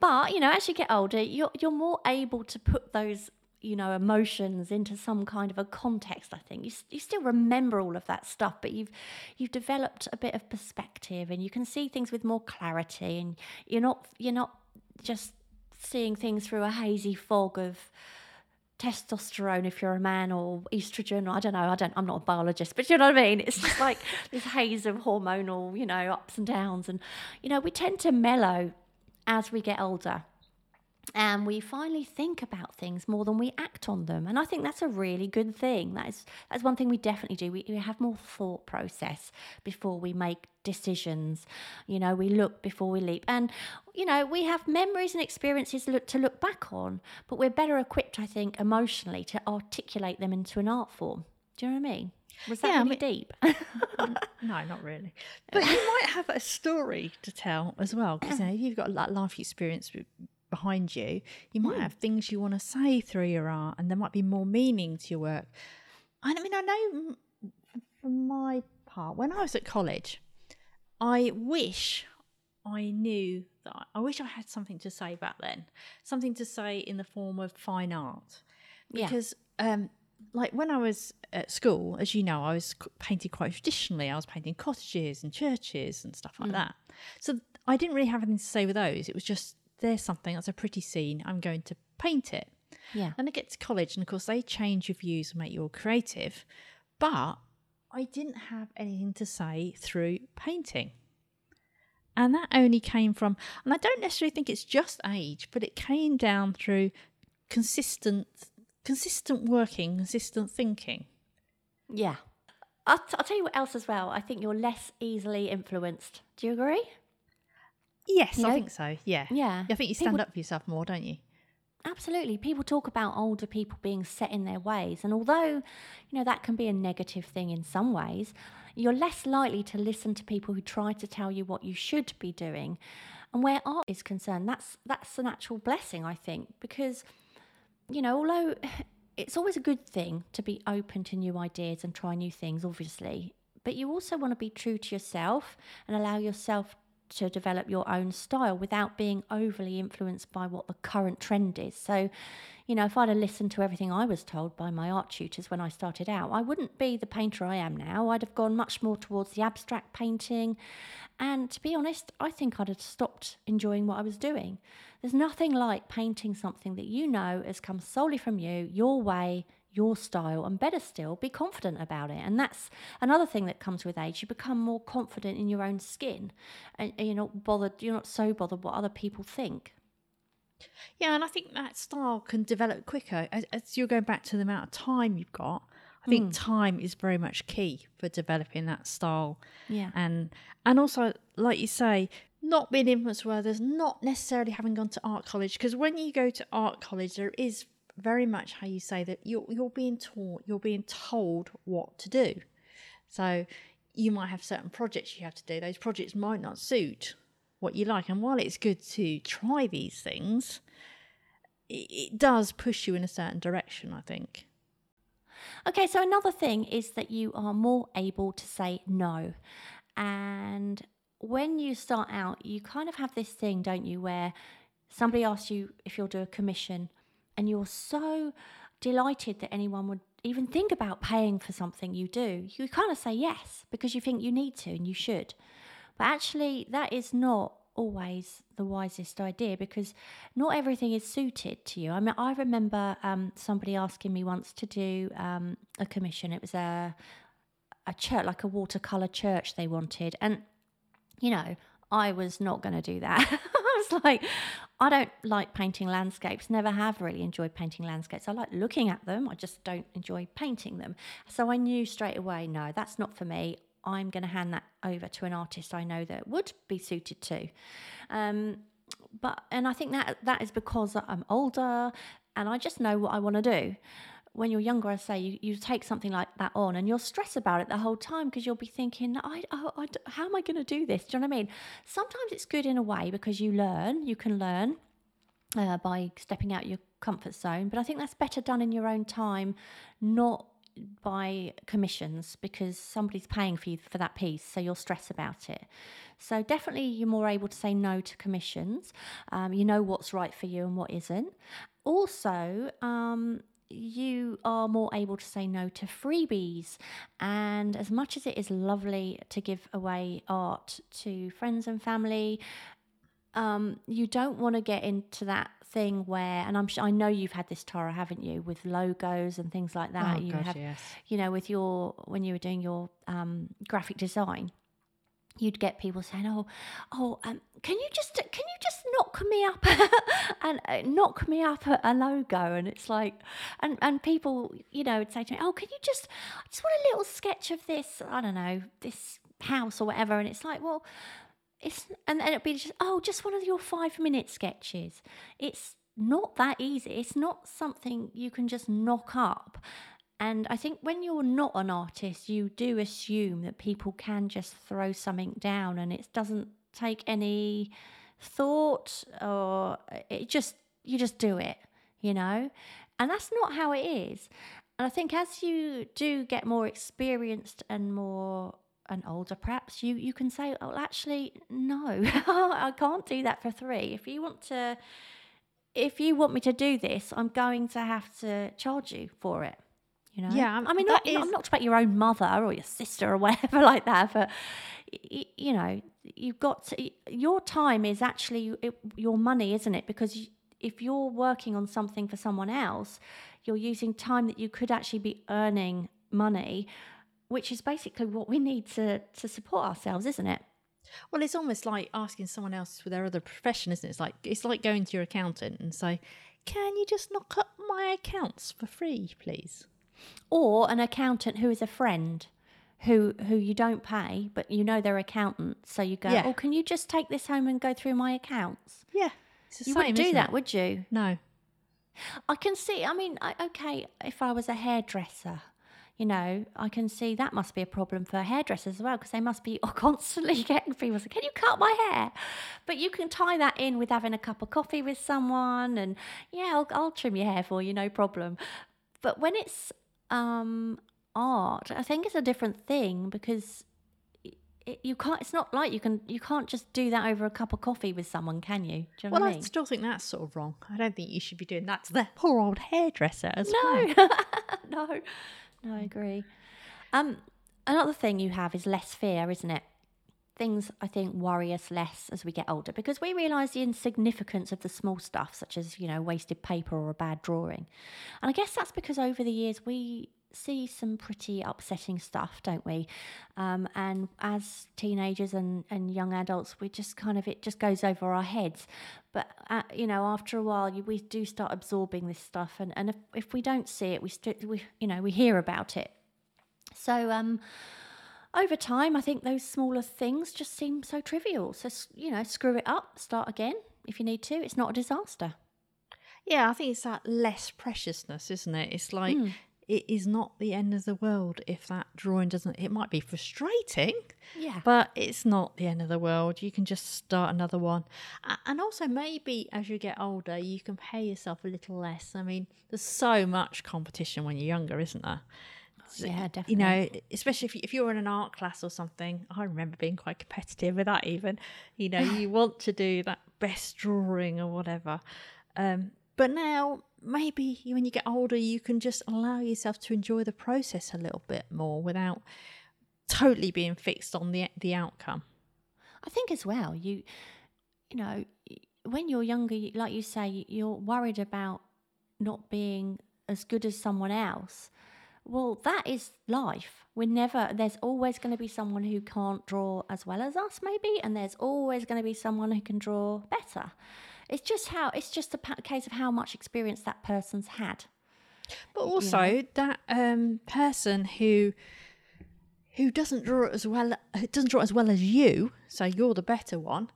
But you know, as you get older, you're you're more able to put those you know emotions into some kind of a context. I think you you still remember all of that stuff, but you've you've developed a bit of perspective, and you can see things with more clarity, and you're not you're not just seeing things through a hazy fog of testosterone if you're a man or estrogen or I don't know I don't I'm not a biologist but you know what I mean? It's just like this haze of hormonal you know ups and downs. And you know we tend to mellow as we get older and we finally think about things more than we act on them. And i think that's a really good thing. That is that's one thing we definitely do. We, we have more thought process before we make decisions. You know we look before we leap. And you know we have memories and experiences look, to look back on but we're better equipped i think emotionally to articulate them into an art form. Do you know what i mean? Was that Yeah, I really mean- deep? No, not really. But you might have a story to tell as well, because you know, you've got like life experience behind you. You might have things you want to say through your art, and there might be more meaning to your work. I mean, I know mm, from my part, when I was at college, I wish I knew that I, wish I had something to say back then, something to say in the form of fine art Yeah. because um like when I was at school, as you know, I was painting quite traditionally. I was painting cottages and churches and stuff like that. So I didn't really have anything to say with those. It was just there's something that's a pretty scene. I'm going to paint it. yeah Then I get to college, and of course they change your views and make you all creative. But I didn't have anything to say through painting. And that only came from, and I don't necessarily think it's just age, but it came down through consistent, consistent working, consistent thinking. Yeah. I'll, t- I'll tell you what else as well. I think you're less easily influenced. Do you agree? Yes, You I know- think so. Yeah, Yeah. I think you stand People- up for yourself more, don't you? absolutely. People talk about older people being set in their ways. And although, you know, that can be a negative thing in some ways, you're less likely to listen to people who try to tell you what you should be doing. And where art is concerned, that's that's an actual blessing, I think, because, you know, although it's always a good thing to be open to new ideas and try new things, obviously, but you also want to be true to yourself and allow yourself to develop your own style without being overly influenced by what the current trend is. So, you know, if I'd have listened to everything I was told by my art tutors when I started out, I wouldn't be the painter I am now. I'd have gone much more towards the abstract painting. And to be honest, I think I'd have stopped enjoying what I was doing. There's nothing like painting something that you know has come solely from you, your way, your style and better still be confident about it. And that's another thing that comes with age. You become more confident in your own skin and, you're not bothered you're not so bothered what other people think. Yeah and i think that style can develop quicker. As, as you're going back to the amount of time you've got i think mm. time is very much key for developing that style. Yeah. And and also like you say not being influenced by others not necessarily having gone to art college because when you go to art college there is very much how you say that you're you're being taught, you're being told what to do. So you might have certain projects you have to do. Those projects might not suit what you like. And while it's good to try these things, it, it does push you in a certain direction, I think. Okay, so another thing is that you are more able to say no. And when you start out, you kind of have this thing, don't you, where somebody asks you if you'll do a commission and you're so delighted that anyone would even think about paying for something you do, you kind of say yes because you think you need to and you should. But actually, that is not always the wisest idea because not everything is suited to you. I mean, I remember um, somebody asking me once to do um, a commission. It was a a church, like a watercolor church, they wanted, and you know, I was not going to do that. I was like, I don't like painting landscapes, never have really enjoyed painting landscapes. I like looking at them, I just don't enjoy painting them. So I knew straight away, no, that's not for me. I'm going to hand that over to an artist I know that would be suited to. Um, but and I think that that is because I'm older and I just know what I want to do when you're younger, I say you, you take something like that on and you'll stress about it the whole time because you'll be thinking, I, I, I, how am I going to do this? Do you know what I mean? Sometimes it's good in a way because you learn, you can learn uh, by stepping out your comfort zone, but I think that's better done in your own time, not by commissions because somebody's paying for you for that piece, so you'll stress about it. So definitely, you're more able to say no to commissions. Um, you know what's right for you and what isn't. Also, um, you are more able to say no to freebies. And as much as it is lovely to give away art to friends and family, um, you don't want to get into that thing where, and I'm sure I know you've had this Tara, haven't you, with logos and things like that. Oh, you gosh, have, yes. you know, with your when you were doing your um, graphic design you'd get people saying, "Oh, oh, um, can you just can you just knock me up and uh, knock me up a, a, logo?" And it's like, and and people, you know, would say to me, "Oh, can you just I just want a little sketch of this? I don't know, this house or whatever." And it's like, well, it's and then it'd be just, "Oh, just one of your five minute sketches." It's not that easy. It's not something you can just knock up. And I think when you're not an artist, you do assume that people can just throw something down and it doesn't take any thought or uh, it just, you just do it, you know? And that's not how it is. And I think as you do get more experienced and more and older perhaps you you can say oh actually no i can't do that for 3 if you want to if you want me to do this i'm going to have to charge you for it you know? Yeah, I mean, not, is... I'm not about your own mother or your sister or whatever like that, but you know, you've got to, your time is actually your money, isn't it? Because if you're working on something for someone else, you're using time that you could actually be earning money, which is basically what we need to to support ourselves, isn't it? Well, it's almost like asking someone else for their other profession, isn't it? It's like it's like going to your accountant and say, "Can you just knock up my accounts for free, please?" Or an accountant who is a friend who who you don't pay but you know they're accountant so you go Yeah. oh can you just take this home and go through my accounts Yeah, you same. wouldn't do that it? would you No. I can see. I mean, I, okay, if I was a hairdresser, you know, I can see that must be a problem for hairdressers as well because they must be constantly getting people saying, "Can you cut my hair?" But you can tie that in with having a cup of coffee with someone, and yeah, I'll, I'll trim your hair for you, no problem. But when it's um, art, I think it's a different thing because it, you can't. It's not like you can. You can't just do that over a cup of coffee with someone, can you? Do you know well, what I I mean? still think that's sort of wrong. I don't think you should be doing that to the poor old hairdresser as well. No, no, no, I agree. Um, another thing you have is less fear, isn't it? Things I think worry us less as we get older because we realise the insignificance of the small stuff, such as you know wasted paper or a bad drawing. And I guess that's because over the years we see some pretty upsetting stuff, don't we? Um, and as teenagers and, and young adults, we just kind of it just goes over our heads. But uh, you know, after a while, you, we do start absorbing this stuff, and, and if, if we don't see it, we st- we you know we hear about it. So um, over time, I think those smaller things just seem so trivial. So you know, screw it up, start again if you need to. It's not a disaster. Yeah, I think it's that less preciousness, isn't it? It's like hmm. it is not the end of the world if that drawing doesn't. It might be frustrating, Yeah. but it's not the end of the world. You can just start another one. And also, maybe as you get older, you can pay yourself a little less. I mean, there's so much competition when you're younger, isn't there? Yeah, definitely. You know, especially if, you, if you're in an art class or something. I remember being quite competitive with that, even. You know, you want to do that best drawing or whatever. Um, but now, maybe when you get older, you can just allow yourself to enjoy the process a little bit more without totally being fixed on the the outcome. I think as well, you, you know, when you're younger, like you say, you're worried about not being as good as someone else. Well, that is life. We're never, there's always going to be someone who can't draw as well as us, maybe, and there's always going to be someone who can draw better. It's just how, it's just a case of how much experience that person's had. But also that um, person who who doesn't draw as well who doesn't draw as well as you, so you're the better one.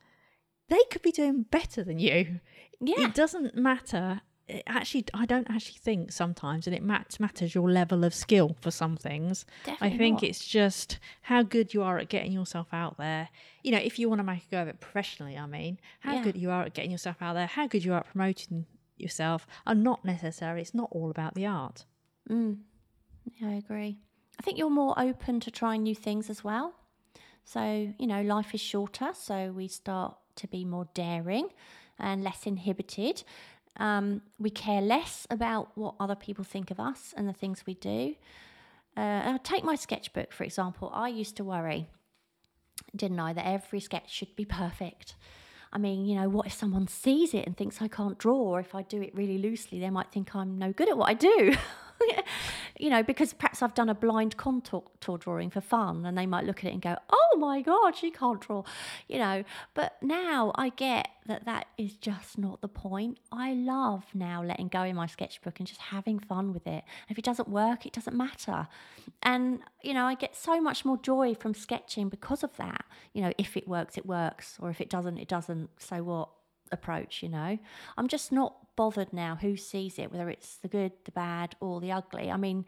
They could be doing better than you. Yeah. It doesn't matter. It actually, I don't actually think sometimes, and it mat- matters your level of skill for some things. Definitely I think not. it's just how good you are at getting yourself out there. You know, if you want to make a go of it professionally, I mean, how Yeah. good you are at getting yourself out there, how good you are at promoting yourself, are not necessarily. It's not all about the art. Mm. Yeah, I agree. I think you're more open to trying new things as well. So, you know, life is shorter, so we start to be more daring and less inhibited. Um, we care less about what other people think of us and the things we do. Uh, take my sketchbook, for example. I used to worry, didn't I, that every sketch should be perfect. I mean, you know, what if someone sees it and thinks I can't draw, or if I do it really loosely, they might think I'm no good at what I do. you know, because perhaps I've done a blind contour drawing for fun, and they might look at it and go, "Oh my god, she can't draw," you know. But now I get that that is just not the point. I love now letting go in my sketchbook and just having fun with it. If it doesn't work, it doesn't matter. And you know, I get so much more joy from sketching because of that. You know, if it works, it works, or if it doesn't, it doesn't. So what? Approach. You know, I'm just not bothered now who sees it, whether it's the good, the bad, or the ugly. I mean,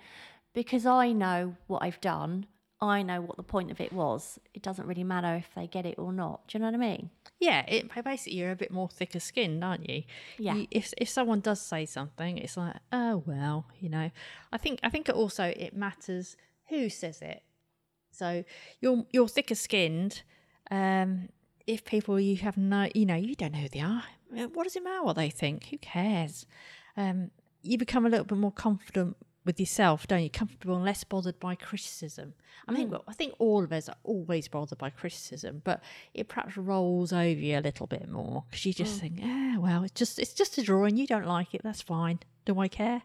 because I know what I've done. I know what the point of it was. It doesn't really matter if they get it or not. Do you know what I mean? Yeah, it basically you're a bit more thicker skinned, aren't you? Yeah. You- if if someone does say something, it's like, oh well, you know. I think I think it also it matters who says it. So you're you're thicker skinned. Um, if people you have no, you know, you don't know who they are. Uh, What does it matter what they think? Who cares? Um, you become a little bit more confident with yourself, don't you? Comfortable and less bothered by criticism. I think I think all of us are always bothered by criticism, but it perhaps rolls over you a little bit more because you just think, ah, well, it's just it's just a drawing. You don't like it, that's fine. Do I care?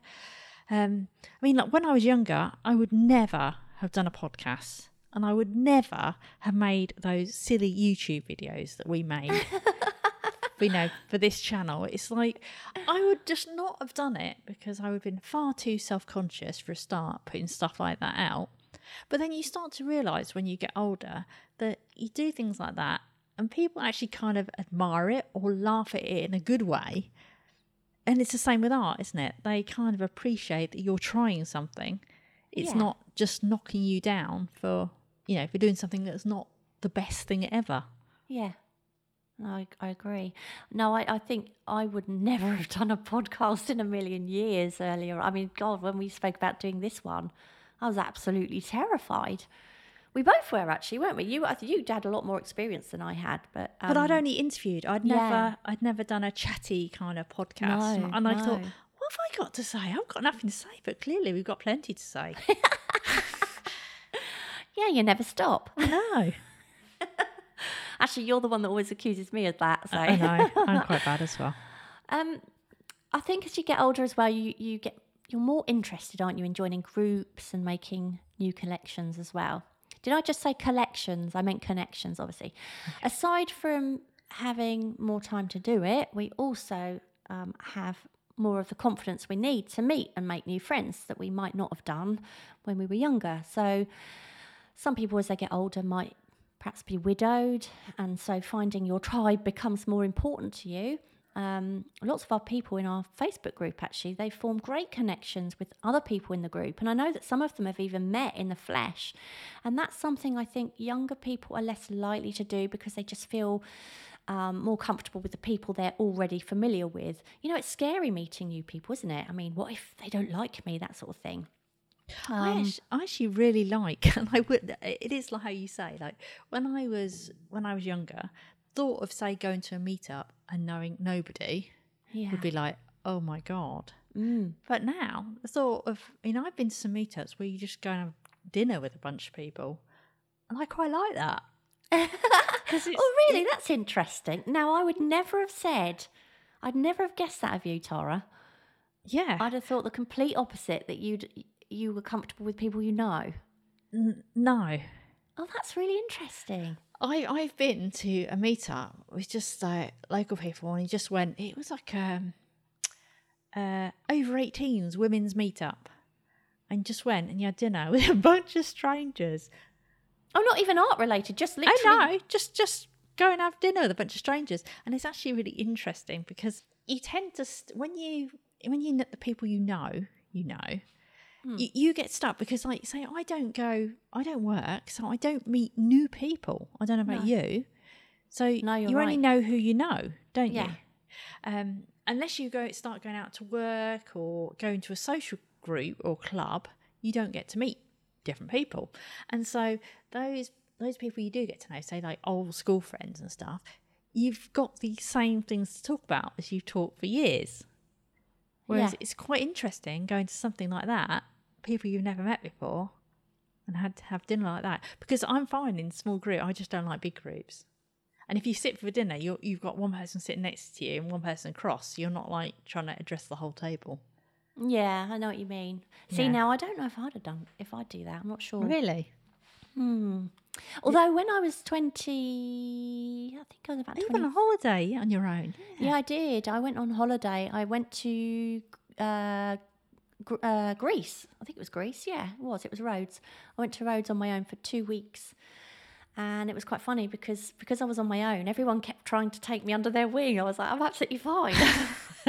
Um, I mean, like when I was younger, I would never have done a podcast, and I would never have made those silly YouTube videos that we made. we know for this channel, it's like I would just not have done it because I would have been far too self conscious for a start putting stuff like that out. But then you start to realize when you get older that you do things like that and people actually kind of admire it or laugh at it in a good way and it's the same with art, isn't it? They kind of appreciate that you're trying something. It's Yeah. not just knocking you down for you know for doing something that's not the best thing ever. Yeah. I, I agree. No, I, I think I would never have done a podcast in a million years earlier. I mean, God, when we spoke about doing this one, I was absolutely terrified. We both were actually, weren't we? You, you had a lot more experience than I had, but um, But I'd only interviewed. I'd yeah. never I'd never done a chatty kind of podcast. No, and I thought, what have I got to say? I've got nothing to say, but clearly we've got plenty to say. yeah, you never stop. I know. Actually, you're the one that always accuses me of that. So I know. I'm quite bad as well. Um, I think as you get older as well, you, you get you're more interested, aren't you, in joining groups and making new collections as well. Did I just say collections? I meant connections, obviously. Aside from having more time to do it, we also um, have more of the confidence we need to meet and make new friends that we might not have done when we were younger. So some people, as they get older, might perhaps be widowed, and so finding your tribe becomes more important to you. Um, lots of our people in our Facebook group actually they form great connections with other people in the group, and I know that some of them have even met in the flesh, and that's something I think younger people are less likely to do because they just feel um, more comfortable with the people they're already familiar with. You know, it's scary meeting new people, isn't it? I mean, what if they don't like me? That sort of thing. I, Um, actually, I actually really like, and I would. It is like how you say, like when I was when I was younger, thought of say going to a meetup and knowing nobody yeah. would be like, oh my god. Mm. But now the thought of, you know, I've been to some meetups where you just go and have dinner with a bunch of people, and I quite like that. oh, really? That's interesting. Now, I would never have said, I'd never have guessed that of you, Tara. Yeah, I'd have thought the complete opposite that you'd you were comfortable with people you know. N- no. Oh, that's really interesting. I I've been to a meetup with just like local people, and he just went. It was like um, uh, over 18s women's meetup, and just went and you had dinner with a bunch of strangers. Oh, not even art related, just literally. I know, just just go and have dinner with a bunch of strangers, and it's actually really interesting because you tend to st- when you when you the people you know, you know. You, you get stuck because, like, say, I don't go, I don't work, so I don't meet new people. I don't know about No. you. So No, you only know who you know, don't Yeah. you? Um, unless you go start going out to work or going to a social group or club, you don't get to meet different people. And so those those people you do get to know, say like old school friends and stuff, you've got the same things to talk about as you've talked for years. Whereas Yeah. it's quite interesting going to something like that, people you've never met before, and had to have dinner like that. Because I'm fine in small group, I just don't like big groups. And if you sit for dinner, you're, you've got one person sitting next to you and one person across. You're not like trying to address the whole table. Yeah, I know what you mean. See, Yeah. now I don't know if I'd have done if I'd do that. I'm not sure. Really? Hmm. Although when I was twenty, I think I was about twenty. went on holiday on your own. Yeah, I did. I went on holiday. I went to uh, uh, Greece. I think it was Greece. Yeah, it was. It was Rhodes. I went to Rhodes on my own for two weeks. And it was quite funny because because I was on my own, everyone kept trying to take me under their wing. I was like, I'm absolutely fine.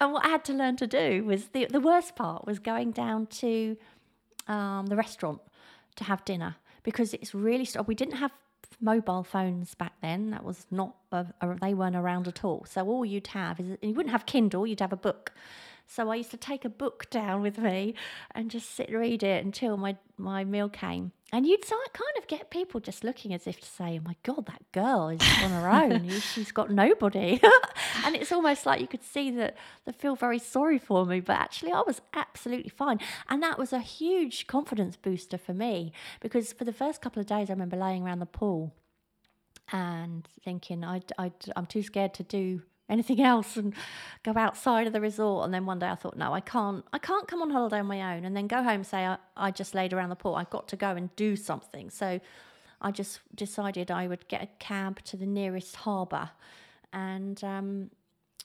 and what I had to learn to do was the the worst part was going down to um, the restaurant to have dinner because it's really st- we didn't have mobile phones back then. That was not a, a, they weren't around at all. So all you'd have is you wouldn't have kindle you'd have a book. So i used to take a book down with me and just sit and read it until my my meal came and you'd si- kind of get people just looking as if to say oh my god that girl is on her own. She's got nobody. And it's almost like you could see that they feel very sorry for me but actually i was absolutely fine. And that was a huge confidence booster for me because for the first couple of days i remember laying around the pool and thinking I, I, i'm too scared to do anything else and go outside of the resort and then one day i thought no i can't i can't come on holiday on my own and then go home and say i, I just laid around the pool i've got to go and do something so i just decided i would get a cab to the nearest harbour and um,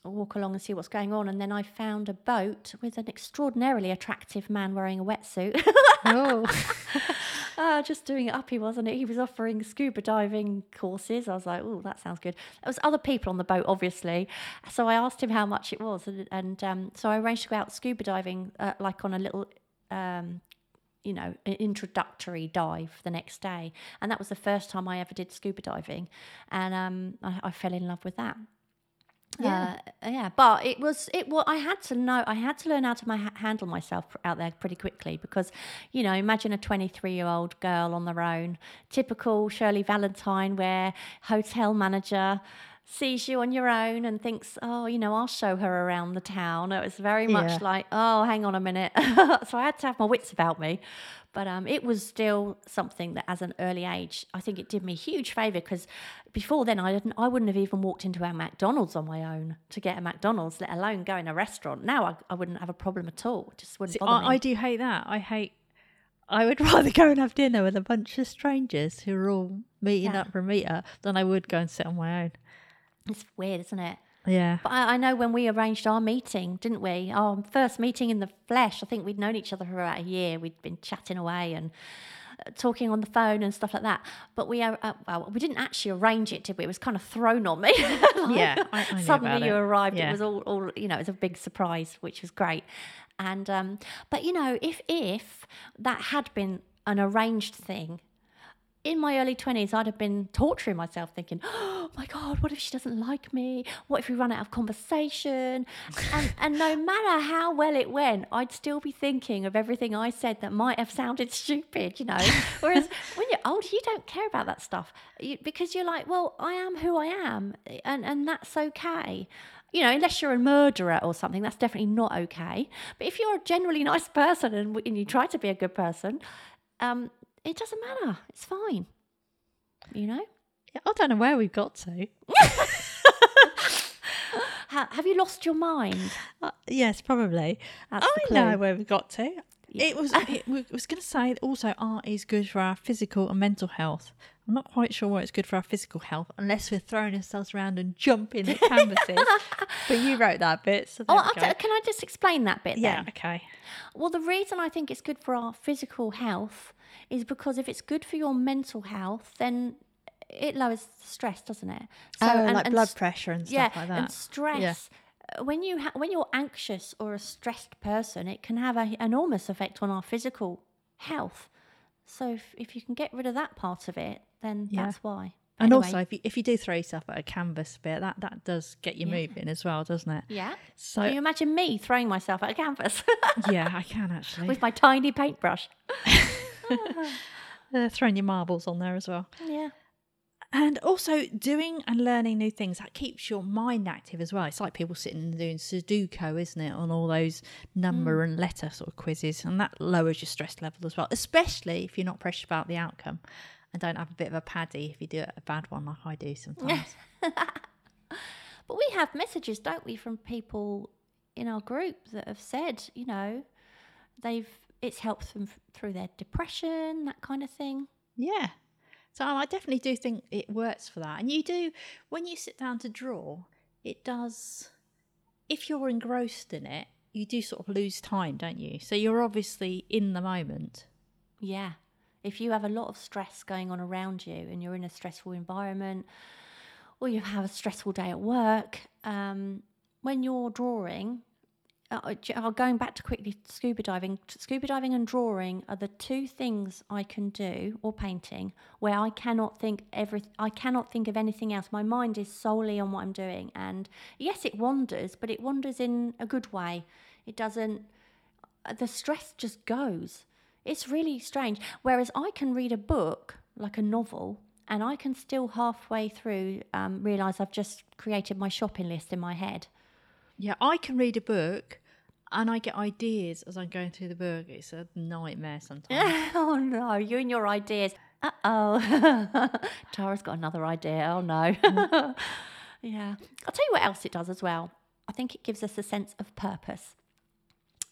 walk along and see what's going on. And then I found a boat with an extraordinarily attractive man wearing a wetsuit. Oh, uh, just doing it up, he wasn't it? He was offering scuba diving courses. I was like, oh, that sounds good. There was other people on the boat, obviously. So I asked him how much it was, and, and um, so I arranged to go out scuba diving, uh, like on a little. Um, you know, introductory dive the next day, and that was the first time I ever did scuba diving, and um, I, I fell in love with that. Yeah. Uh, yeah, but it was it. Well, I had to know. I had to learn how to my, handle myself out there pretty quickly because, you know, imagine a twenty-three-year-old girl on their own, typical Shirley Valentine, where hotel manager sees you on your own and thinks, oh, you know, I'll show her around the town. It was very much Yeah. like, oh, hang on a minute. so I had to have my wits about me. But um, it was still something that, as an early age, I think it did me a huge favour because before then, I didn't, I wouldn't have even walked into a McDonald's on my own to get a McDonald's, let alone go in a restaurant. Now I, I wouldn't have a problem at all. It just wouldn't See, bother I, I do hate that. I hate. I would rather go and have dinner with a bunch of strangers who are all meeting Yeah. up for a meetup than I would go and sit on my own. It's weird, isn't it? Yeah. But I, I know when we arranged our meeting, didn't we? Our first meeting in the flesh. I think we'd known each other for about a year. We'd been chatting away and uh, talking on the phone and stuff like that. But we, uh, uh, well, we didn't actually arrange it, did we? It was kind of thrown on me. Like, Yeah, I- I suddenly you it. arrived. Yeah. It was all, all, you know, it was a big surprise, which was great. And um, but you know, if if that had been an arranged thing, in my early 20s, I'd have been torturing myself thinking, oh my God, what if she doesn't like me? What if we run out of conversation? And, and no matter how well it went, I'd still be thinking of everything I said that might have sounded stupid, you know? Whereas when you're older, you don't care about that stuff you, because you're like, well, I am who I am, and, and that's okay. You know, unless you're a murderer or something, that's definitely not okay. But if you're a generally nice person and, and you try to be a good person, um, it doesn't matter. It's fine. You know? Yeah, I don't know where we've got to. Ha- have you lost your mind? Uh, yes, probably. That's I know where we got to. It was. It was going to say also art is good for our physical and mental health. I'm not quite sure why it's good for our physical health, unless we're throwing ourselves around and jumping at canvases. but you wrote that bit, so Oh, can I just explain that bit yeah. then? Okay. Well, the reason I think it's good for our physical health is because if it's good for your mental health, then it lowers stress, doesn't it? So, and- Oh, like and blood s- pressure and stuff yeah, like that. and stress. uh, When you ha- when you're anxious or a stressed person, it can have an enormous effect on our physical health. So if, if you can get rid of that part of it, then Yeah. that's why. and Anyway, also, if you, if you do throw yourself at a canvas bit, that, that does get you Yeah. moving as well, doesn't it? yeah. So, Can you imagine me throwing myself at a canvas yeah, I can actually. with my tiny paintbrush? Uh, throwing your marbles on there as well. Yeah. And also doing and learning new things that keeps your mind active as well. It's like people sitting and doing Sudoku, isn't it, on all those number and letter sort of quizzes, and that lowers your stress level as well. Especially if you're not precious about the outcome, and don't have a bit of a paddy if you do a bad one like I do sometimes. But we have messages, don't we, from people in our group that have said, you know, they've it's helped them through their depression, that kind of thing. yeah. So I definitely do think it works for that. And you do when you sit down to draw, it does. If you're engrossed in it, you do sort of lose time, don't you? So you're obviously in the moment. Yeah. If you have a lot of stress going on around you and you're in a stressful environment or you have a stressful day at work, um, when you're drawing, uh, j- uh, going back to quickly scuba diving, scuba diving and drawing are the two things I can do, or painting, where I cannot think every, I cannot think of anything else. My mind is solely on what I'm doing, and yes, it wanders, but it wanders in a good way. It doesn't. uh, The stress just goes. It's really strange. Whereas I can read a book like a novel, and I can still halfway through um, realize I've just created my shopping list in my head. Yeah, I can read a book and I get ideas as I'm going through the book. It's a nightmare sometimes. oh no, you and your ideas. Uh oh. Tara's got another idea. Oh no. yeah. I'll tell you what else it does as well. I think it gives us a sense of purpose.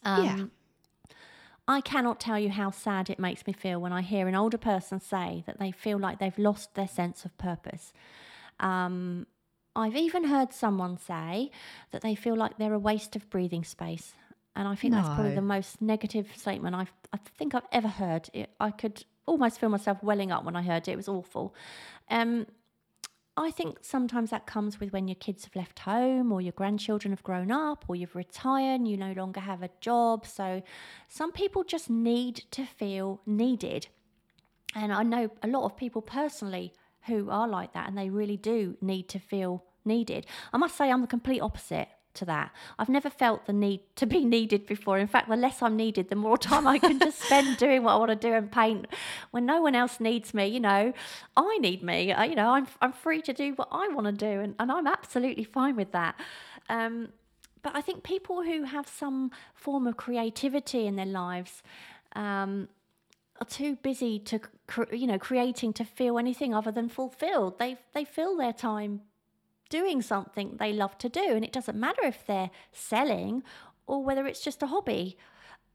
Um, Yeah. I cannot tell you how sad it makes me feel when I hear an older person say that they feel like they've lost their sense of purpose. Um, I've even heard someone say that they feel like they're a waste of breathing space. And I think that's probably the most negative statement I've, I think I've ever heard. It, I could almost feel myself welling up when I heard it. It was awful. Um, I think sometimes that comes with when your kids have left home or your grandchildren have grown up or you've retired and you no longer have a job. So some people just need to feel needed. And I know a lot of people personally who are like that and they really do need to feel needed. I must say, I'm the complete opposite to that. I've never felt the need to be needed before. In fact, the less I'm needed, the more time I can just spend doing what I want to do and paint. When no one else needs me, you know, I need me. I, you know, I'm, I'm free to do what I want to do and, and I'm absolutely fine with that. Um, but I think people who have some form of creativity in their lives, um, are too busy to you know creating to feel anything other than fulfilled they they fill their time doing something they love to do and it doesn't matter if they're selling or whether it's just a hobby.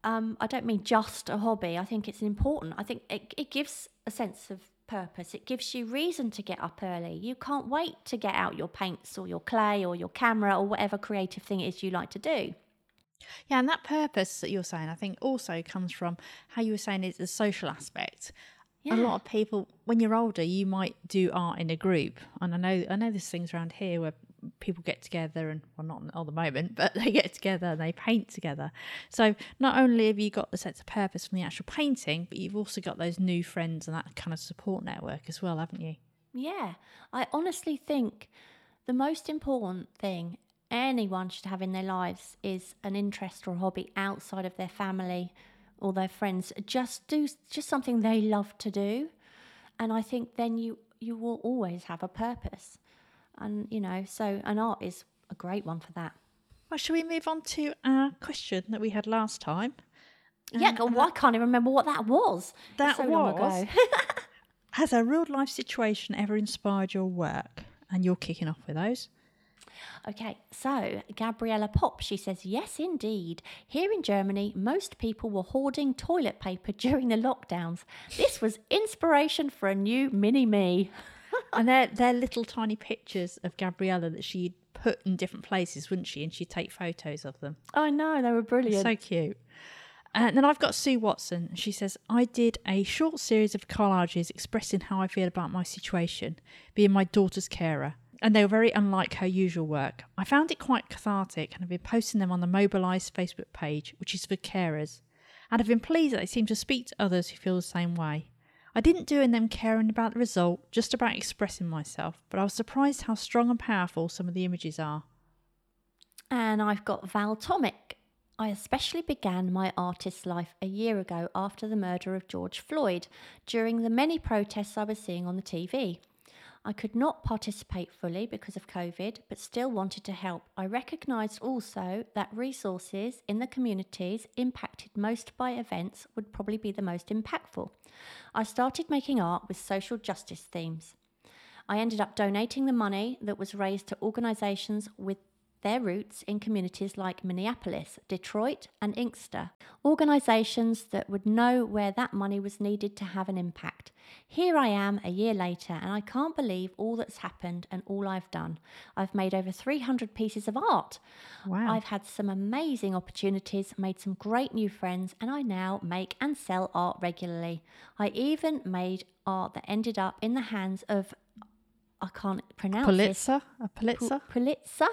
Um, i don't mean just a hobby i think it's important. I think it, it gives a sense of purpose. It gives you reason to get up early. You can't wait to get out your paints or your clay or your camera or whatever creative thing it is you like to do. Yeah, and that purpose that you're saying, I think, also comes from how you were saying is the social aspect. A lot of people, when you're older, you might do art in a group, and I know I know there's things around here where people get together and well, not at the moment, but they get together and they paint together. So not only have you got the sense of purpose from the actual painting, but you've also got those new friends and that kind of support network as well, haven't you? Yeah, I honestly think the most important thing anyone should have in their lives is an interest or a hobby outside of their family or their friends. Just do just something they love to do, and I think then you you will always have a purpose. And you know, so an art is a great one for that. Well, shall we move on to our question that we had last time? yeah, um, God, well, I can't even remember what that was. That so long was- ago. Has a real life situation ever inspired your work? And you're kicking off with those. Okay, so Gabriella Pop, she says, yes, indeed. Here in Germany, most people were hoarding toilet paper during the lockdowns. This was inspiration for a new mini me. and they're, they're little tiny pictures of Gabriella that she'd put in different places, wouldn't she? And she'd take photos of them. I know, they were brilliant. So cute. And then I've got Sue Watson. She says, I did a short series of collages expressing how I feel about my situation, being my daughter's carer. And they were very unlike her usual work. I found it quite cathartic and have been posting them on the Mobilise Facebook page, which is for carers. And I've been pleased that they seem to speak to others who feel the same way. I didn't do in them caring about the result, just about expressing myself, but I was surprised how strong and powerful some of the images are. And I've got Val Tomic. I especially began my artist's life a year ago after the murder of George Floyd during the many protests I was seeing on the TV. I could not participate fully because of COVID, but still wanted to help. I recognised also that resources in the communities impacted most by events would probably be the most impactful. I started making art with social justice themes. I ended up donating the money that was raised to organisations with their roots in communities like Minneapolis, Detroit, and Inkster, organisations that would know where that money was needed to have an impact. Here I am a year later, and I can't believe all that's happened and all I've done. I've made over 300 pieces of art. Wow. I've had some amazing opportunities, made some great new friends, and I now make and sell art regularly. I even made art that ended up in the hands of I can't pronounce. Pulitzer? A Pulitzer? Pulitzer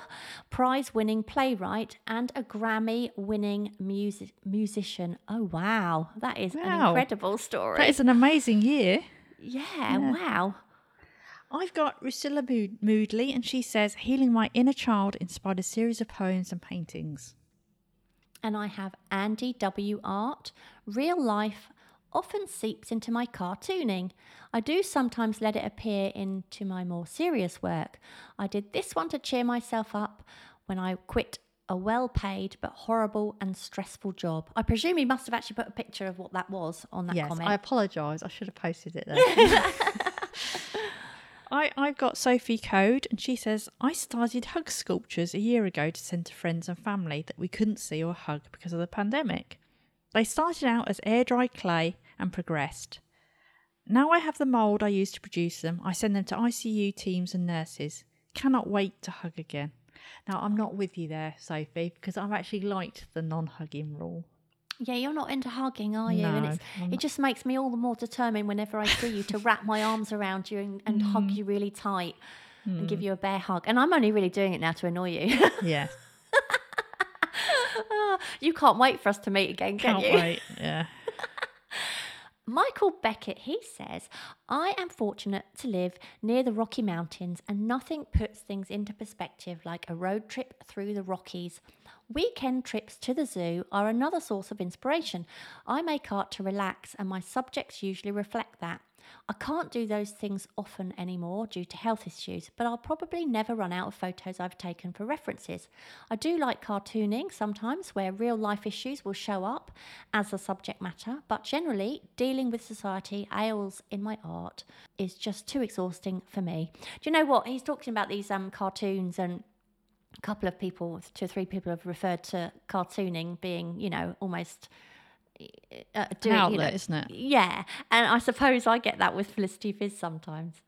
prize winning playwright and a Grammy winning music- musician. Oh, wow. That is an incredible story. That is an amazing year. yeah, wow. I've got Rusilla Mood- Moodley, and she says, Healing my inner child inspired a series of poems and paintings. And I have Andy W. Art. Real life often seeps into my cartooning. I do sometimes let it appear into my more serious work. I did this one to cheer myself up when I quit a well paid but horrible and stressful job. I presume he must have actually put a picture of what that was on that yes, comment. I apologise. I should have posted it there. I, I've got Sophie Code, and she says, I started hug sculptures a year ago to send to friends and family that we couldn't see or hug because of the pandemic. They started out as air dry clay and progressed. Now I have the mould I use to produce them, I send them to ICU teams and nurses. cannot wait to hug again. Now, I'm not with you there, Sophie, because I've actually liked the non hugging rule. Yeah, you're not into hugging, are you? and it's, I'm it just makes me all the more determined whenever I see you to wrap my arms around you and, and hug Mm. you really tight and give you a bear hug. And I'm only really doing it now to annoy you. Yeah, you can't wait for us to meet again, can can't you? wait. Yeah. Michael Beckett, he says, I am fortunate to live near the Rocky Mountains and nothing puts things into perspective like a road trip through the Rockies. Weekend trips to the zoo are another source of inspiration. I make art to relax and my subjects usually reflect that. I can't do those things often anymore due to health issues, but I'll probably never run out of photos I've taken for references. I do like cartooning sometimes where real life issues will show up as the subject matter, but generally, dealing with society ails in my art is just too exhausting for me. Do you know what? He's talking about these um, cartoons and a couple of people, two or three people have referred to cartooning being, you know, almost uh, doing, you outlet, know, isn't it? Yeah, and I suppose I get that with Felicity Fizz sometimes.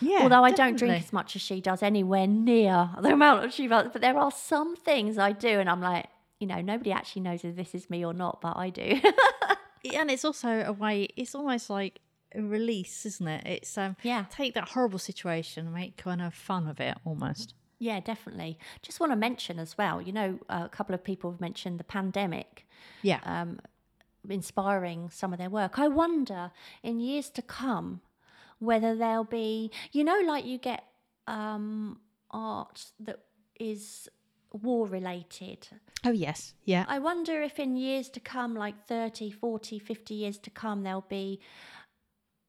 Yeah. Although I don't drink as much as she does, anywhere near the amount that she does. But there are some things I do, and I'm like, you know, nobody actually knows if this is me or not, but I do. And it's also a way. It's almost like a release, isn't it? It's um, Yeah. take that horrible situation, and make kind of fun of it almost. yeah, definitely. Just want to mention as well, you know, a couple of people have mentioned the pandemic. Yeah. um, inspiring some of their work. I wonder in years to come whether there'll be, you know, like you get um, art that is war related. oh yes. Yeah. I wonder if in years to come, like 30, 40, 50 years to come, there'll be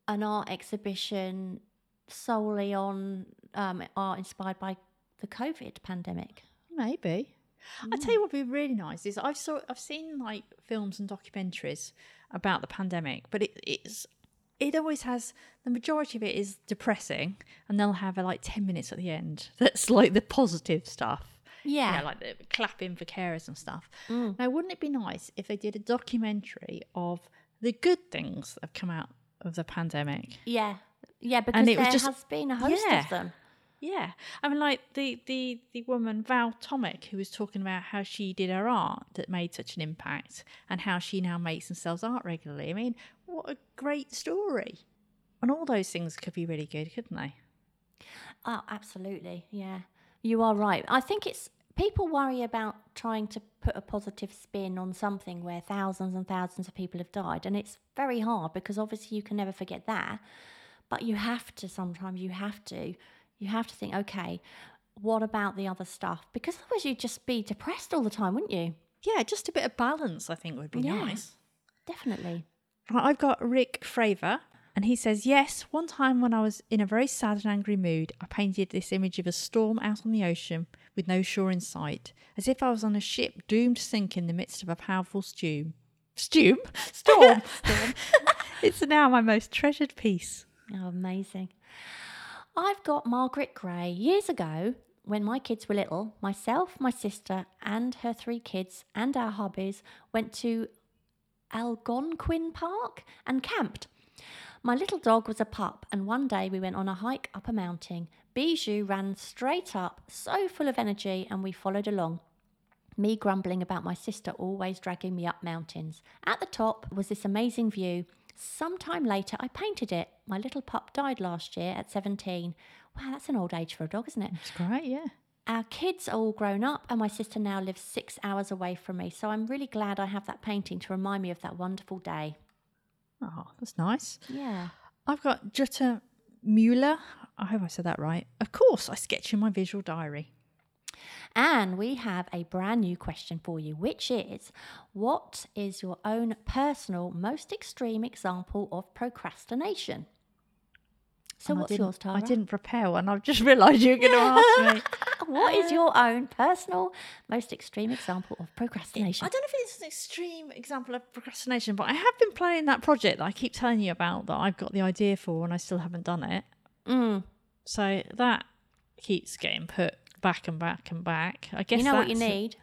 an art exhibition solely on um, art inspired by the COVID pandemic. Maybe. I tell you what would be really nice is I've saw I've seen like films and documentaries about the pandemic, but it, it's it always has the majority of it is depressing, and they'll have uh, like ten minutes at the end that's like the positive stuff. Yeah. You know, like the clapping for carers and stuff. Now, wouldn't it be nice if they did a documentary of the good things that have come out of the pandemic? Yeah. Yeah, because there just- has been a host Yeah. of them. Yeah, I mean, like the the the woman Val Tomic who was talking about how she did her art that made such an impact, and how she now makes and sells art regularly. I mean, what a great story! And all those things could be really good, couldn't they? Oh, absolutely. Yeah. You are right. I think it's people worry about trying to put a positive spin on something where thousands and thousands of people have died. And it's very hard because obviously you can never forget that. But you have to sometimes, you have to, you have to think, okay, what about the other stuff? Because otherwise you'd just be depressed all the time, wouldn't you? Yeah, just a bit of balance, I think, would be Yeah. nice. Definitely. I've got Rick Fravor, and he says, Yes, one time when I was in a very sad and angry mood, I painted this image of a storm out on the ocean with no shore in sight, as if I was on a ship doomed to sink in the midst of a powerful stew. Stew? Storm. it's now my most treasured piece. Oh, amazing. I've got Margaret Gray. Years ago, when my kids were little, myself, my sister, and her three kids and our hobbies went to Algonquin Park and camped. My little dog was a pup, and one day we went on a hike up a mountain. Bijou ran straight up, so full of energy, and we followed along. Me grumbling about my sister always dragging me up mountains. At the top was this amazing view. Sometime later, I painted it. My little pup died last year at 17. Wow, that's an old age for a dog, isn't it? It's great, yeah. Our kids are all grown up, and my sister now lives six hours away from me. So I'm really glad I have that painting to remind me of that wonderful day. Oh, that's nice. Yeah. I've got Jutta Mueller. I hope I said that right. Of course, I sketch in my visual diary. And we have a brand new question for you, which is What is your own personal, most extreme example of procrastination? So, And what's yours, Tara? I didn't prepare one. I've just realised you were going to ask me. what is your own personal, most extreme example of procrastination? I don't know if it's an extreme example of procrastination, but I have been planning that project that I keep telling you about that I've got the idea for and I still haven't done it. Mm. So that keeps getting put back and back and back. I guess You know what you need?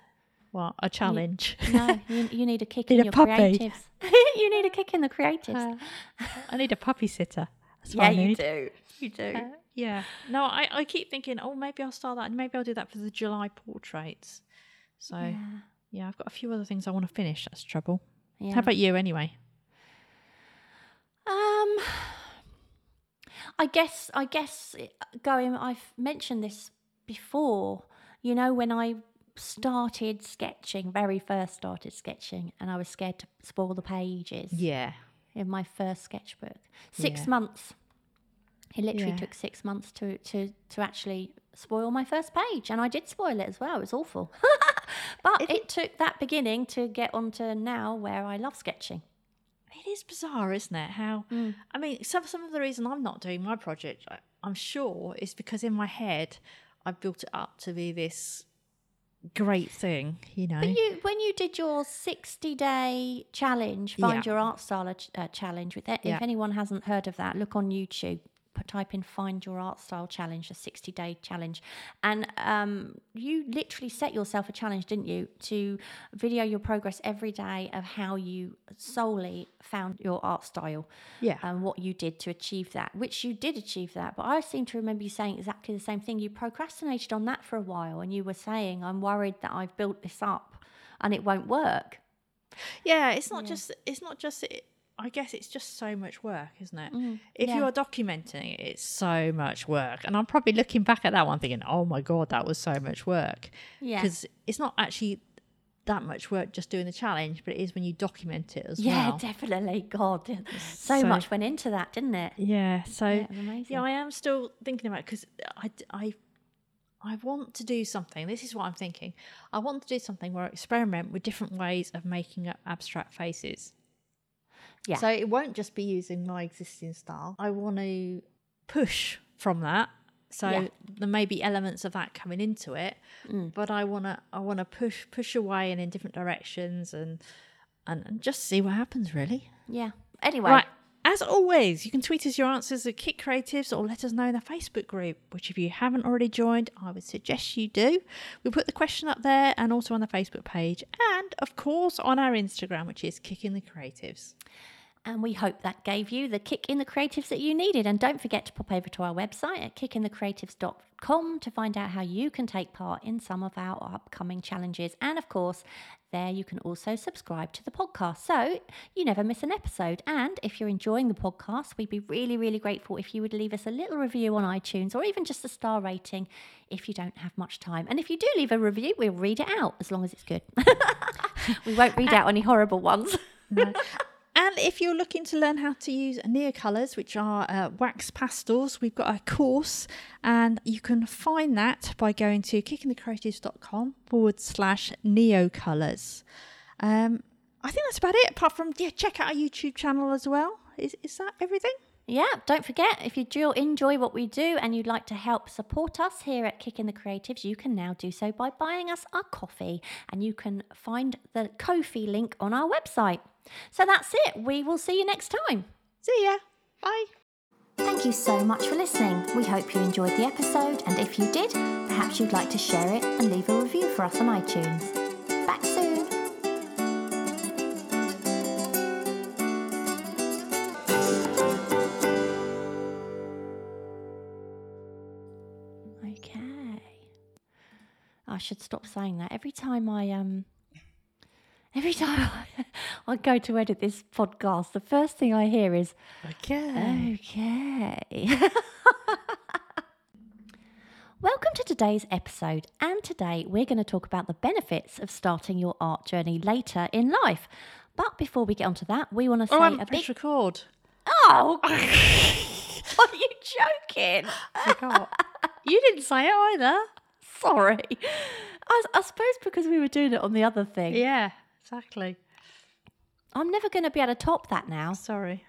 What a challenge! No, you, you need a kick Need in a your puppy. creatives. you need a kick in the creatives. Uh, I need a puppy sitter. That's what yeah, you do. You do. Uh, yeah. No, I, I keep thinking, oh, maybe I'll start that. and Maybe I'll do that for the July portraits. So, yeah, Yeah. I've got a few other things I want to finish. That's trouble. Yeah. How about you, anyway? Um, I guess I guess uh, going. I've mentioned this before. You know, when I started sketching, very first started sketching, and I was scared to spoil the pages Yeah. in my first sketchbook. Six Yeah. months. It literally Yeah. took six months to to to actually spoil my first page, and I did spoil it as well. It was awful, but If it took that beginning to get onto now where I love sketching. It is bizarre, isn't it? How mm. I mean, some some of the reason I'm not doing my project, I, I'm sure, is because in my head I built it up to be this great thing. You know, But you, when you did your sixty-day challenge, find Yeah. your art style uh, ch- uh, challenge. With it, Yeah. if anyone hasn't heard of that, look on YouTube. Type in "Find Your Art Style Challenge," a sixty-day challenge, and um, you literally set yourself a challenge, didn't you, to video your progress every day of how you solely found your art style yeah, and what you did to achieve that, which you did achieve that. But I seem to remember you saying exactly the same thing. You procrastinated on that for a while and you were saying, I'm worried that I've built this up and it won't work. yeah. It's not just. It's not just. It, I guess it's just so much work, isn't it? Mm-hmm. if yeah. you are documenting it, it's so much work. And I'm probably looking back at that one thinking, oh my God, that was so much work. Yeah. Because it's not actually that much work just doing the challenge, but it is when you document it as Yeah, well. Yeah, definitely. God, so, So- much went into that, didn't it? Yeah. So, Yeah, amazing. yeah, I am still thinking about it because I, I, I want to do something. This is what I'm thinking. I want to do something where I experiment with different ways of making up abstract faces. Yeah. So it won't just be using my existing style. I want to push from that. So Yeah. there may be elements of that coming into it, mm. but I want to I want to push push away and in different directions and, and and just see what happens really. Yeah. Anyway, Right. As always, you can tweet us your answers at Kit Creatives or let us know in the Facebook group, which if you haven't already joined, I would suggest you do. We'll put the question up there and also on the Facebook page and of course on our Instagram, which is Kick in the Creatives. And we hope that gave you the kick in the creatives that you needed. And don't forget to pop over to our website at kickinthecreatives.com to find out how you can take part in some of our upcoming challenges. And of course, there you can also subscribe to the podcast so you never miss an episode. And if you're enjoying the podcast, we'd be really, really grateful if you would leave us a little review on iTunes or even just a star rating if you don't have much time. And if you do leave a review, we'll read it out as long as it's good. we won't read out any horrible ones. And if you're looking to learn how to use Neocolours, which are uh, wax pastels, we've got a course, and you can find that by going to kickinthecreatives.com forward slash Neocolours. Um, I think that's about it. Apart from yeah, check out our YouTube channel as well. Is is that everything? Yeah, don't forget if you do enjoy what we do and you'd like to help support us here at Kick in the Creatives, you can now do so by buying us our coffee. And you can find the Ko-fi link on our website. So that's it. We will see you next time. See ya. Bye. Thank you so much for listening. We hope you enjoyed the episode, and if you did, perhaps you'd like to share it and leave a review for us on iTunes. Back soon. Okay. I should stop saying that. Every time I um every time I, go to edit this podcast, the first thing I hear is Okay. Okay. Welcome to today's episode, and today we're going to talk about the benefits of starting your art journey later in life. But before we get onto that, we want to say Oh, I a big. record. Oh, are you joking? You didn't say it either. Sorry. I, I suppose because we were doing it on the other thing. Yeah, exactly. I'm never going to be able to top that now. Sorry.